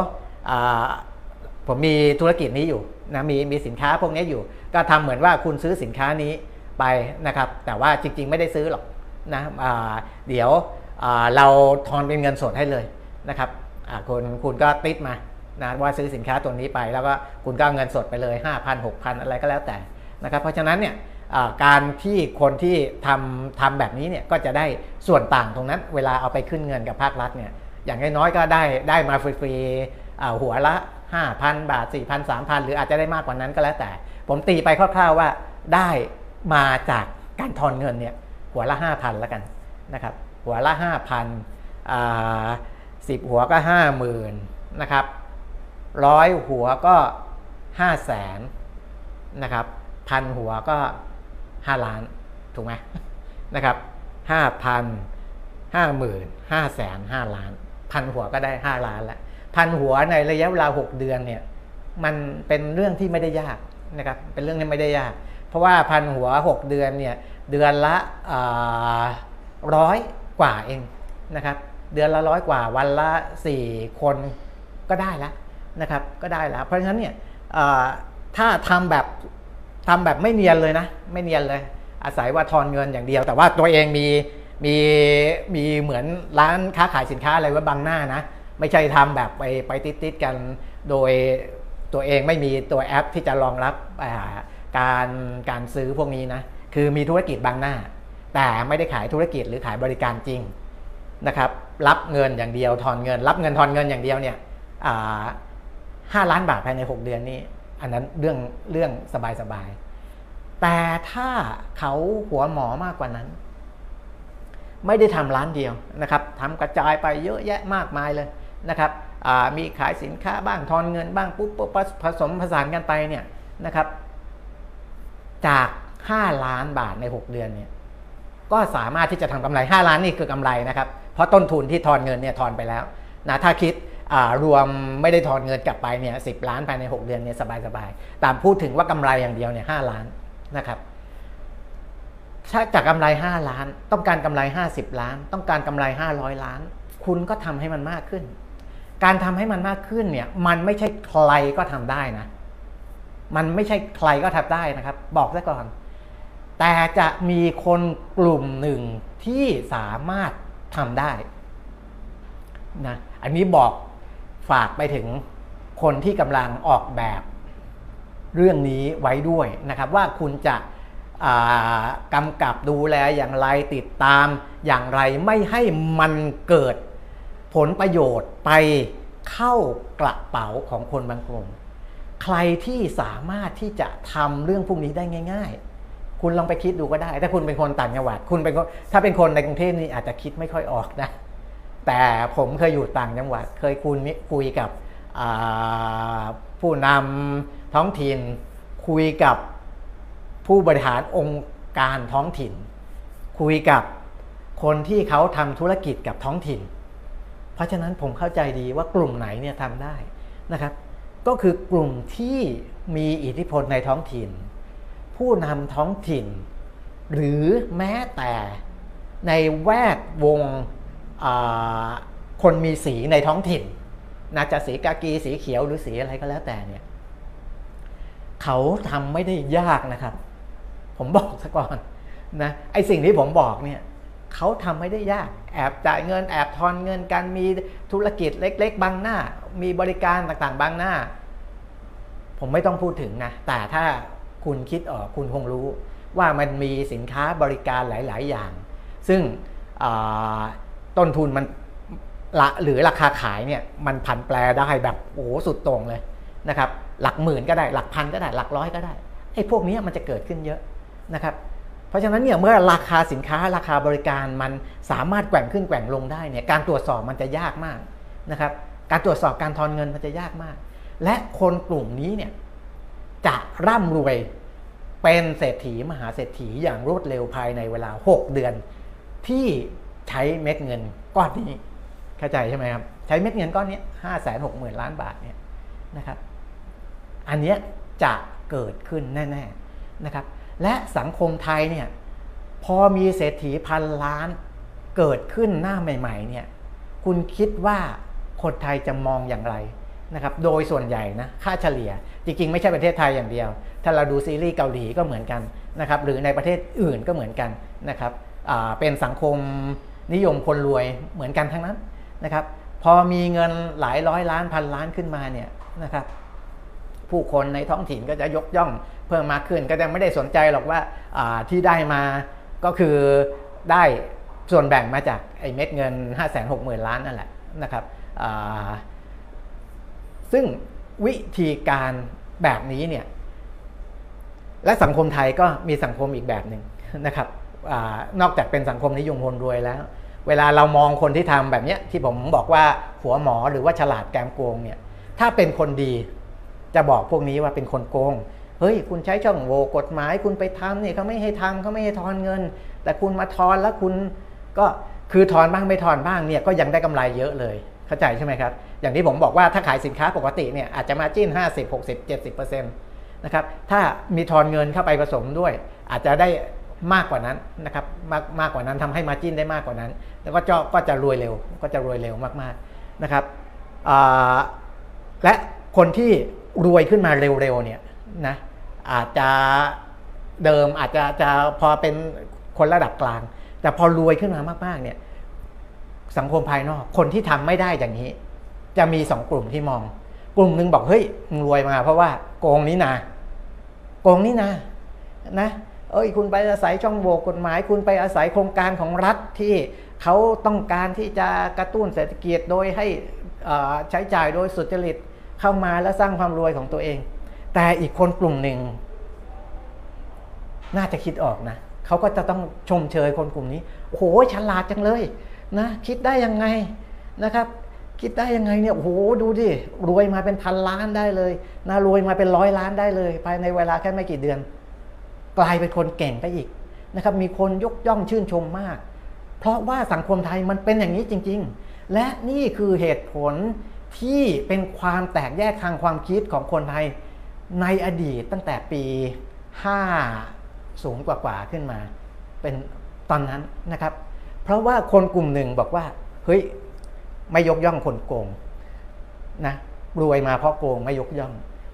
Speaker 2: ผมมีธุรกิจนี้อยู่นะมีมีสินค้าพวกนี้อยู่ ก็ทำเหมือนว่าคุณซื้อสินค้านี้ ไปนะครับ แต่ว่าจริงๆ ไม่ได้ซื้อหรอกนะเดี๋ยวเราทอนเป็นเงินสดให้เลยนะครับคุณคุณก็ติดมานะว่าซื้อสินค้าตัวนี้ไป แล้วก็คุณก็เงินสดไปเลย 5,000 6,000 อะไรก็แล้วแต่นะครับ เพราะฉะนั้นเนี่ยการที่คนที่ทำทำแบบนี้เนี่ยก็จะได้ส่วนต่างตรงนั้น เวลาเอาไปขึ้นเงินกับภาครัฐเนี่ยอย่างน้อยๆก็ได้ได้มาฟรีๆหัวละ 5,000 บาท 4,000 3,000 หรืออาจจะได้มากกว่านั้นก็แล้วแต่ ผมตีไปคร่าวๆว่าได้ มาจากการทอนเงินเนี่ยหัวละ 5,000แล้วกันนะครับหัวละ 5,000อ่าสิบหัวก็ 50,000นะครับร้อยหัวก็ 5 0 0แสนนะครับพันหัวก็ 5 ล้านถูกไหมนะครับห้าพันห้าหมื่นห้าแสนห้าล้าน พันหัวก็ได้ห้าล้านล้วพันหัวในระยะเวลาหกเดือนเนี่ยมันเป็นเรื่องที่ไม่ได้ยากนะครับเป็นเรื่องที่ไม่ได้ยาก เพราะว่าพันหัวหกเดือนเนี่ยเดือนละร้อยกว่าเองนะครับเดือนละร้อยกว่าวันละสี่คนก็ได้แล้วนะครับก็ได้แล้ว เพราะฉะนั้นเนี่ยถ้าทำแบบทำแบบไม่เนียนเลยนะ ไม่เนียนเลย อาศัยว่าทอนเงินอย่างเดียว แต่ว่าตัวเองมีมีมีเหมือนร้านค้าขายสินค้าอะไรไว้บังหน้านะ ไม่ใช่ทำแบบไปไปติดๆกัน โดยตัวเองไม่มีตัวแอปที่จะรองรับ การการซื้อพวกนี้นะคือมีธุรกิจบางหน้า แต่ไม่ได้ขายธุรกิจหรือขายบริการจริงนะครับรับเงินอย่างเดียวทอนเงิน รับเงินทอนเงินอย่างเดียวเนี่ยห้าล้านบาทภายใน 6 เดือนนี้อันนั้นเรื่องเรื่องสบายๆแต่ถ้าเขาหัวหมอมากกว่านั้น ไม่ได้ทำร้านเดียวนะครับทำกระจายไปเยอะแยะมากมายเลยนะครับมีขายสินค้าบ้างทอนเงินบ้างปุ๊บผสมผสานกันไปเนี่ยนะครับ จาก 5 ล้านบาทใน 6 เดือนเนี่ยก็สามารถที่จะทำกำไร 5 ล้านนี่คือกำไรนะครับ เพราะต้นทุนที่ทอนเงินเนี่ยทอนไปแล้วนะถ้าคิดรวมไม่ได้ทอนเงินกลับไปเนี่ยสิล้านภายใน 6 เดือนเนี่ยสบายๆตามพูดถึงว่ากำไรอย่างเดียวเนี่ยหล้านนะครับถ้าจากกำไร 5 ล้าน ต้องการกำไร 50 ล้าน ต้องการกำไร 500 ล้าน คุณก็ทำให้มันมากขึ้น การทำให้มันมากขึ้นเนี่ย มันไม่ใช่ใครก็ทำได้นะ มันไม่ใช่ใครก็ทำได้นะครับ บอกซะก่อน แต่จะมีคนกลุ่มหนึ่งที่สามารถทำได้นะอันนี้บอกฝากไปถึงคนที่กำลังออกแบบเรื่องนี้ไว้ด้วยนะครับ ว่าคุณจะกำกับดูแลอย่างไรติดตามอย่างไรไม่ให้มันเกิดผลประโยชน์ไปเข้ากระเป๋าของคนบางกลุ่ม ใครที่สามารถที่จะทำเรื่องพวกนี้ได้ง่าย ๆ คุณลองไปคิดดูก็ได้ ถ้าคุณเป็นคนต่างจังหวัด คุณเป็นถ้าเป็นคนในกรุงเทพนี่อาจจะคิดไม่ค่อยออกนะ แต่ผมเคยอยู่ต่างจังหวัด เคยคุยคุยกับผู้นำท้องถิ่น คุยกับผู้บริหารองค์การท้องถิ่น คุยกับคนที่เขาทำธุรกิจกับท้องถิ่น เพราะฉะนั้นผมเข้าใจดีว่ากลุ่มไหนเนี่ยทำได้นะครับ ก็คือกลุ่มที่มีอิทธิพลในท้องถิ่น ผู้นำท้องถิ่น หรือแม้แต่ในแวดวงคนมีสีในท้องถิ่นนาจะสีกากีสีเขียวหรือสีอะไรก็แล้วแต่เนี่ยเขาทำไม่ได้ยากนะครับ ผมบอกซะก่อนนะไอสิ่งที่ผมบอกเนี่ย เขาทำไม่ได้ยาก แอบจ่ายเงิน แอบทอนเงินการมีธุรกิจเล็ก ๆ บางหน้า มีบริการต่างๆ บางหน้า ผมไม่ต้องพูดถึงนะ แต่ถ้าคุณคิดออกคุณคงรู้ว่ามันมีสินค้าบริการหลาย ๆ อย่าง ซึ่งต้นทุนมันละหรือราคาขายเนี่ยมันผันแปรได้แบบโอ้สุดตรงเลยนะครับ หลักหมื่นก็ได้หลักพันก็ได้หลักร้อยก็ได้ไอ้พวกนี้มันจะเกิดขึ้นเยอะนะครับ เพราะฉะนั้นเนี่ยเมื่อราคาสินค้าราคาบริการมันสามารถแกว่งขึ้นแกว่งลงได้เนี่ยการตรวจสอบมันจะยากมากนะครับ การตรวจสอบการทอนเงินมันจะยากมาก และคนกลุ่มนี้เนี่ยจะร่ำรวยเป็นเศรษฐีมหาเศรษฐีอย่างรวดเร็วภายในเวลา 6 เดือน ที่ใช้เม็ดเงินก้อนนี้เข้าใจใช่ไหมครับใช้เม็ดเงินก้อนนี้ห้าแสนหกหมื่นล้านบาทเนี่ยนะครับ อันนี้จะเกิดขึ้นแน่ ๆนะครับ และสังคมไทยเนี่ยพอมีเศรษฐีพันล้านเกิดขึ้นหน้าใหม่ๆเนี่ยคุณคิดว่าคนไทยจะมองอย่างไรนะครับโดยส่วนใหญ่นะค่าเฉลี่ย จริงๆ ไม่ใช่ประเทศไทยอย่างเดียว ถ้าเราดูซีรีส์เกาหลีก็เหมือนกันนะครับหรือในประเทศอื่นก็เหมือนกันนะครับเป็นสังคมนิยมคนรวยเหมือนกันทั้งนั้นนะครับพอมีเงินหลายร้อยล้านพันล้านขึ้นมาเนี่ยนะครับผู้คนในท้องถิ่นก็จะยกย่อง พิ่มมากขึ้น ก็จะไม่ได้สนใจหรอกว่าที่ได้มาก็คือได้ส่วนแบ่งมาจากไอ้เม็ดเงิน 5 6 0 0 0 0 ล้านนั่นแหละนะครับซึ่งวิธีการแบบนี้เนี่ยและสังคมไทยก็มีสังคมอีกแบบหนึ่งนะครับอนอกจากเป็นสังคมนิยมคนรวยแล้ว เวลาเรามองคนที่ทำแบบนี้ที่ผมบอกว่าหัวหมอหรือว่าฉลาดแกมโกงเนี่ยถ้าเป็นคนดีจะบอกพวกนี้ว่าเป็นคนโกง เฮ้ย คุณใช้ช่องโหว่กฎหมาย คุณไปทำเนี่ยเขาไม่ให้ทำเขาไม่ให้ทอนเงิน แต่คุณมาทอนแล้วคุณก็คือทอนบ้างไม่ทอนบ้างเนี่ยก็ยังได้กำไรเยอะเลยเข้าใจใช่ไหมครับ อย่างที่ผมบอกว่าถ้าขายสินค้าปกติเนี่ยอาจจะมาจิ้น 50 60 70%นะครับถ้ามีทอนเงินเข้าไปผสมด้วย อาจจะได้มากกว่านั้นนะครับมากมากกว่านั้นทำให้มาจิ้นได้มากกว่านั้น แล้วก็จะก็จะรวยเร็วก็จะรวยเร็วมากๆนะครับและคนที่รวยขึ้นมาเร็วๆเนี่ยนะ อาจจะเดิมอาจจะจะพอเป็นคนระดับกลาง แต่พอรวยขึ้นมามากๆเนี่ยสังคมภายนอก คนที่ทำไม่ได้อย่างนี้ จะมีสองกลุ่มที่มอง กลุ่มหนึ่งบอกเฮ้ยมึงรวยมา เพราะว่าโกงนี้นะโกงนี้นะนะเอ้ยคุณไปอาศัยช่องโหว่กฎหมาย คุณไปอาศัยโครงการของรัฐที่เขาต้องการที่จะกระตุ้นเศรษฐกิจโดยให้ใช้จ่ายโดยสุจริตเข้ามาและสร้างความรวยของตัวเอง แต่อีกคนกลุ่มหนึ่ง น่าจะคิดออกนะเขาก็จะต้องชมเชยคนกลุ่มนี้โอ้โหฉลาดจังเลยนะคิดได้ยังไงนะครับ คิดได้ยังไงเนี่ยโอ้โหดูดิรวยมาเป็นพันล้านได้เลยนะรวยมาเป็นร้อยล้านได้เลย ภายในเวลาแค่ไม่กี่เดือน กลายเป็นคนเก่งไปอีกนะครับมีคนยกย่องชื่นชมมาก เพราะว่าสังคมไทยมันเป็นอย่างนี้จริง ๆ และนี่คือเหตุผลที่เป็นความแตกแยกทางความคิดของคนไทย ในอดีตตั้งแต่ปี 5 สูงกว่าๆขึ้นมา เป็นตอนนั้นนะครับ เพราะว่าคนกลุ่มหนึ่งบอกว่า เฮ้ย ไม่ยกย่องคนโกงนะรวยมาเพราะโกงไม่ยกย่อง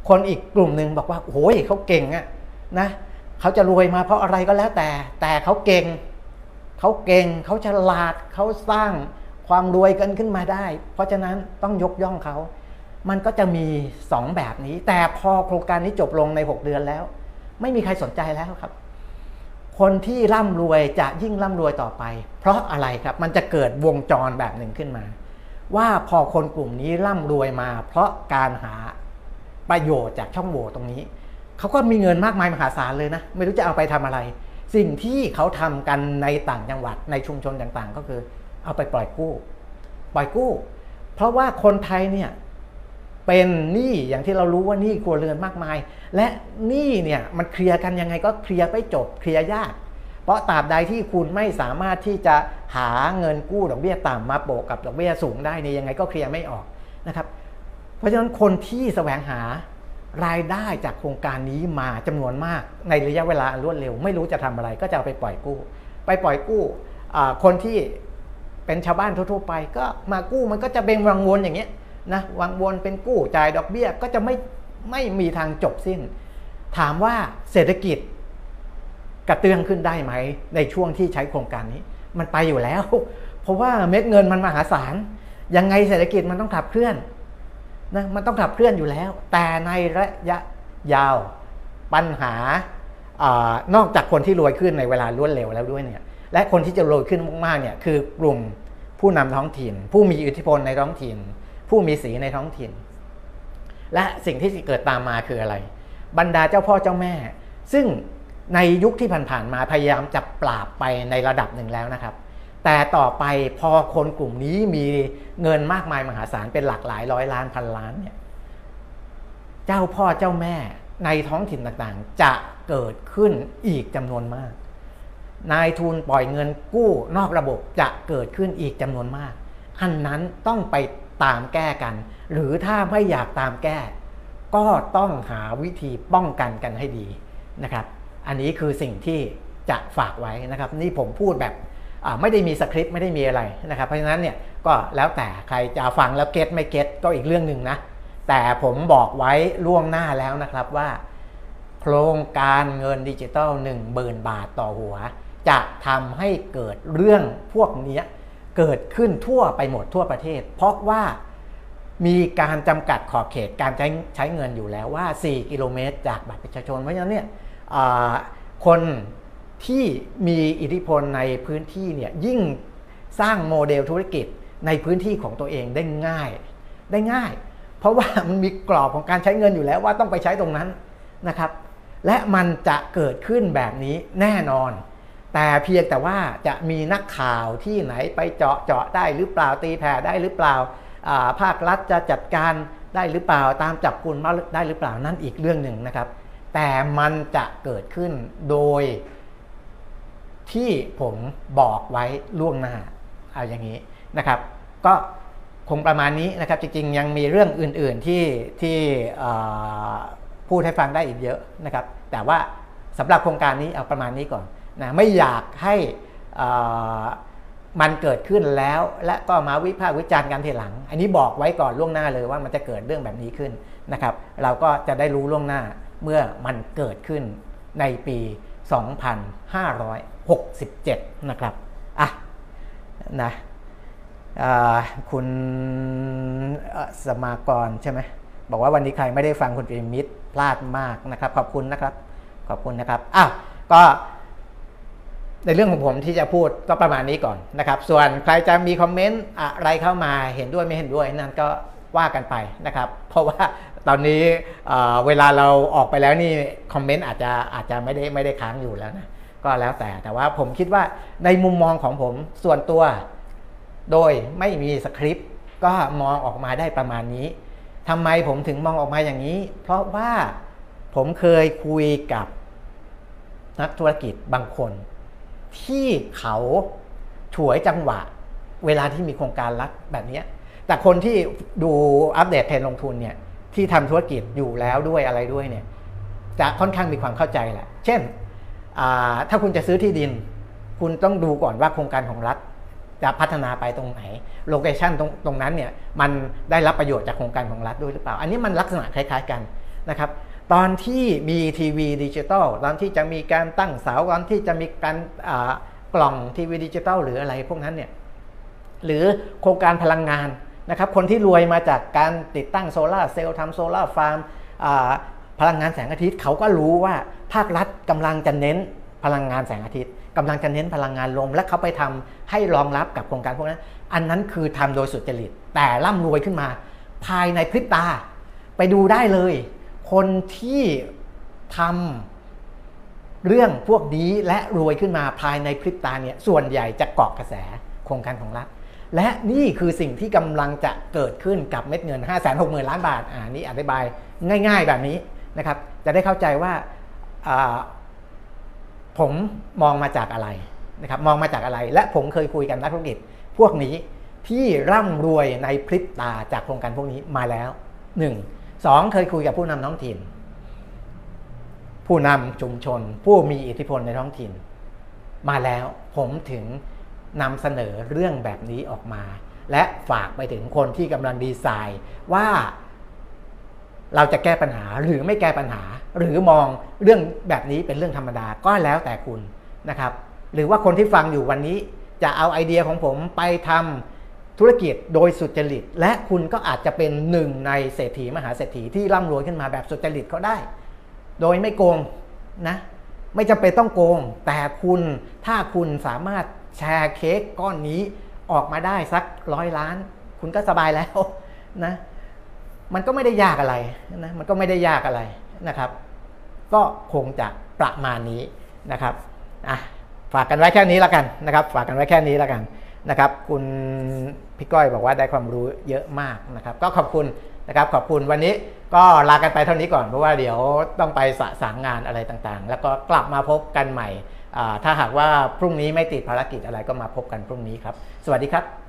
Speaker 2: คนอีกกลุ่มหนึ่งบอกว่าโอ้ยเขาเก่งอะนะเขาจะรวยมาเพราะอะไรก็แล้วแต่ แต่เขาเก่งเขาเก่งเขาฉลาดเขาสร้างความรวยกันขึ้นมาได้ เพราะฉะนั้นต้องยกย่องเขา มันก็จะมีสองแบบนี้ แต่พอโครงการนี้จบลงใน 6 เดือนแล้ว ไม่มีใครสนใจแล้วครับ คนที่ร่ำรวยจะยิ่งร่ำรวยต่อไป เพราะอะไรครับมันจะเกิดวงจรแบบหนึ่งขึ้นมา ว่าพอคนกลุ่มนี้ร่ำรวยมา เพราะการหาประโยชน์จากช่องโหว่ตรงนี้เขาก็มีเงินมากมายมหาศาลเลยนะ ไม่รู้จะเอาไปทำอะไร สิ่งที่เขาทำกันในต่างจังหวัดในชุมชนต่างๆ ก็คือ เอาไปปล่อยกู้ ปล่อยกู้ เพราะว่าคนไทยเนี่ย เป็นหนี้อย่างที่เรารู้ว่าหนี้ครัวเรือนมากมาย และหนี้เนี่ยมันเคลียร์กันยังไงก็เคลียร์ไปจบเคลียร์ยาก เพราะตราบใดที่คุณไม่สามารถที่จะหาเงินกู้ดอกเบี้ยต่ำมาโปะกับดอกเบี้ยสูงได้นี่ยังไงก็เคลียร์ไม่ออกนะครับ เพราะฉะนั้นคนที่แสวงหารายได้จากโครงการนี้มาจำนวนมากในระยะเวลารวดเร็ว ไม่รู้จะทำอะไรก็จะเอาไปปล่อยกู้ ไปปล่อยกู้คนที่เป็นชาวบ้านทั่วๆไป ก็มากู้มันก็จะเป็นวังวนอย่างเงี้ย นะวังวนเป็นกู้จ่ายดอกเบี้ยก็จะไม่ไม่มีทางจบสิ้น ถามว่าเศรษฐกิจกระเตื้องขึ้นได้ไหม ในช่วงที่ใช้โครงการนี้ มันไปอยู่แล้ว เพราะว่าเม็ดเงินมันมหาศาลยังไงเศรษฐกิจมันต้องขับเคลื่อนนะมันต้องขับเคลื่อนอยู่แล้ว แต่ในระยะยาวปัญหาอนอกจากคนที่รวยขึ้นในเวลารวดเร็วแล้วด้วยเนี่ยและคนที่จะรวยขึ้นมากๆเนี่ยคือกลุ่มผู้นำท้องถิ่น ผู้มีอิทธิพลในท้องถิ่น ผู้มีสีในท้องถิ่น และสิ่งที่เกิดตามมาคืออะไร บรรดาเจ้าพ่อเจ้าแม่ ซึ่งในยุคที่ผ่านๆมาพยายามจะปราบไปในระดับหนึ่งแล้วนะครับ แต่ต่อไปพอคนกลุ่มนี้มีเงินมากมายมหาศาลเป็นหลักหลายร้อยล้านพันล้านเนี่ยเจ้าพ่อเจ้าแม่ในท้องถิ่นต่างๆ จะเกิดขึ้นอีกจำนวนมาก นายทุนปล่อยเงินกู้นอกระบบจะเกิดขึ้นอีกจำนวนมาก อันนั้นต้องไป ตามแก้กัน หรือถ้าไม่อยากตามแก้ ก็ต้องหาวิธีป้องกันกันให้ดีนะครับ อันนี้คือสิ่งที่จะฝากไว้นะครับ นี่ผมพูดแบบไม่ได้มีสคริปต์ไม่ได้มีอะไรนะครับ เพราะฉะนั้นเนี่ยก็แล้วแต่ใครจะฟังแล้วเก็ตไม่เก็ตก็อีกเรื่องหนึ่งนะ แต่ผมบอกไว้ล่วงหน้าแล้วนะครับว่า โครงการเงินดิจิตอล1 0,000 บาทต่อหัว จะทำให้เกิดเรื่องพวกนี้ เกิดขึ้นทั่วไปหมดทั่วประเทศ เพราะว่ามีการจำกัดขอบเขตการใช้ใช้เงินอยู่แล้วว่า 4 กิโลเมตร จากบัตรประชาชน เพราะฉะนั้นเนี่ยคนที่มีอิทธิพลในพื้นที่เนี่ยยิ่งสร้างโมเดลธุรกิจในพื้นที่ของตัวเองได้ง่ายได้ง่าย เพราะว่ามันมีกรอบของการใช้เงินอยู่แล้วว่าต้องไปใช้ตรงนั้นนะครับ และมันจะเกิดขึ้นแบบนี้แน่นอน แต่เพียงแต่ว่าจะมีนักข่าวที่ไหนไปเจาะเจาะได้หรือเปล่าตีแผ่ได้หรือเปล่าภาครัฐจะจัดการได้หรือเปล่าตามจับกุมมาได้หรือเปล่านั่นอีกเรื่องหนึ่งนะครับ แต่มันจะเกิดขึ้นโดยที่ผมบอกไว้ล่วงหน้าเอาอย่างนี้นะครับ ก็คงประมาณนี้นะครับจริงๆ ยังมีเรื่องอื่นๆที่ที่พูดให้ฟังได้อีกเยอะนะครับ แต่ว่าสำหรับโครงการนี้เอาประมาณนี้ก่อน นะไม่อยากให้มันเกิดขึ้นแล้ว และก็มาวิพากษ์วิจารณ์กันทีหลัง อันนี้บอกไว้ก่อนล่วงหน้าเลยว่ามันจะเกิดเรื่องแบบนี้ขึ้นนะครับ เราก็จะได้รู้ล่วงหน้าเมื่อมันเกิดขึ้นในปี 2567 นะครับอะนะคุณสมากรใช่ไหมบอกว่าวันนี้ใครไม่ได้ฟังคุณปีมิตรพลาดมากนะครับ ขอบคุณนะครับ ขอบคุณนะครับอ้าวก็ ในเรื่องของผมที่จะพูดก็ประมาณนี้ก่อนนะครับ ส่วนใครจะมีคอมเมนต์อะไรเข้ามาเห็นด้วยไม่เห็นด้วยนั่นก็ว่ากันไปนะครับ เพราะว่าตอนนี้เวลาเราออกไปแล้วนี่คอมเมนต์อาจจะอาจจะไม่ได้ไม่ได้ค้างอยู่แล้วนะก็แล้วแต่แต่ว่าผมคิดว่าในมุมมองของผมส่วนตัว โดยไม่มีสคริปต์ก็มองออกมาได้ประมาณนี้ทำไมผมถึงมองออกมาอย่างนี้ เพราะว่าผมเคยคุยกับนักธุรกิจบางคน ที่เขาฉวยจังหวะ เวลาที่มีโครงการรักแบบนี้แต่คนที่ดูอัปเดตเทรนด์ลงทุนเนี่ยที่ทำธุรกิจอยู่แล้วด้วยอะไรด้วยเนี่ยจะค่อนข้างมีความเข้าใจแหละ เช่น ถ้าคุณจะซื้อที่ดิน คุณต้องดูก่อนว่าโครงการของรัฐจะพัฒนาไปตรงไหน location ตรงตรงนั้นเนี่ยมันได้รับประโยชน์จากโครงการของรัฐด้วยหรือเปล่า อันนี้มันลักษณะคล้าย ๆกันนะครับ ตอนที่มีทีวีดิจิตอลตอนที่จะมีการตั้งเสาตอนที่จะมีการกล่องทีวีดิจิตอลหรืออะไรพวกนั้นเนี่ยหรือโครงการพลังงานนะครับคนที่รวยมาจากการติดตั้งโซลาร์เซลล์ทำโซลาร์ฟาร์มพลังงานแสงอาทิตย์เขาก็รู้ว่าภาครัฐกำลังจะเน้นพลังงานแสงอาทิตย์กำลังจะเน้นพลังงานลมและเขาไปทำให้รองรับกับโครงการพวกนั้น อันนั้นคือทำโดยสุจริต แต่ร่ำรวยขึ้นมา ภายในพริบตาไปดูได้เลย คนที่ทำเรื่องพวกนี้และรวยขึ้นมาภายในพริบตาเนี่ยส่วนใหญ่จะเกาะกระแสโครงการของรัฐและนี่คือสิ่งที่กำลังจะเกิดขึ้นกับเม็ดเงิน 5 6 0 0 0 0 ล้านบาทอ่านี่อธิบายง่ายๆแบบนี้นะครับ จะได้เข้าใจว่าผมมองมาจากอะไรนะครับมองมาจากอะไร และผมเคยคุยกับนักธุรกิจพวกนี้ที่ร่ำรวยในพริบตาจากโครงการพวกนี้มาแล้วหนึ่ง สองเคยคุยกับผู้นำท้องถิ่น ผู้นำชุมชน ผู้มีอิทธิพลในท้องถิ่น มาแล้วผมถึงนำเสนอเรื่องแบบนี้ออกมา และฝากไปถึงคนที่กำลังดีไซน์ว่าเราจะแก้ปัญหาหรือไม่แก้ปัญหา หรือมองเรื่องแบบนี้เป็นเรื่องธรรมดาก็แล้วแต่คุณนะครับ หรือว่าคนที่ฟังอยู่วันนี้จะเอาไอเดียของผมไปทำ ธุรกิจโดยสุจริต และคุณก็อาจจะเป็นหนึ่งในเศรษฐีมหาเศรษฐีที่ร่ำรวยขึ้นมาแบบสุจริตก็ได้ โดยไม่โกงนะไม่จำเป็นต้องโกง แต่คุณถ้าคุณสามารถแชร์เค้กก้อนนี้ออกมาได้สักร้อยล้าน คุณก็สบายแล้วนะมันก็ไม่ได้ยากอะไรนะมันก็ไม่ได้ยากอะไรนะครับ ก็คงจะประมาณนี้นะครับอะฝากกันไว้แค่นี้แล้วกันนะครับ ฝากกันไว้แค่นี้แล้วกันนะครับ คุณ พี่ก้อยบอกว่าได้ความรู้เยอะมากนะครับ ก็ขอบคุณนะครับขอบคุณวันนี้ก็ลากันไปเท่านี้ก่อนเพราะว่าเดี๋ยวต้องไปสะสางงานอะไรต่างๆ แล้วก็กลับมาพบกันใหม่ ถ้าหากว่าพรุ่งนี้ไม่ติดภารกิจอะไรก็มาพบกันพรุ่งนี้ครับ สวัสดีครับ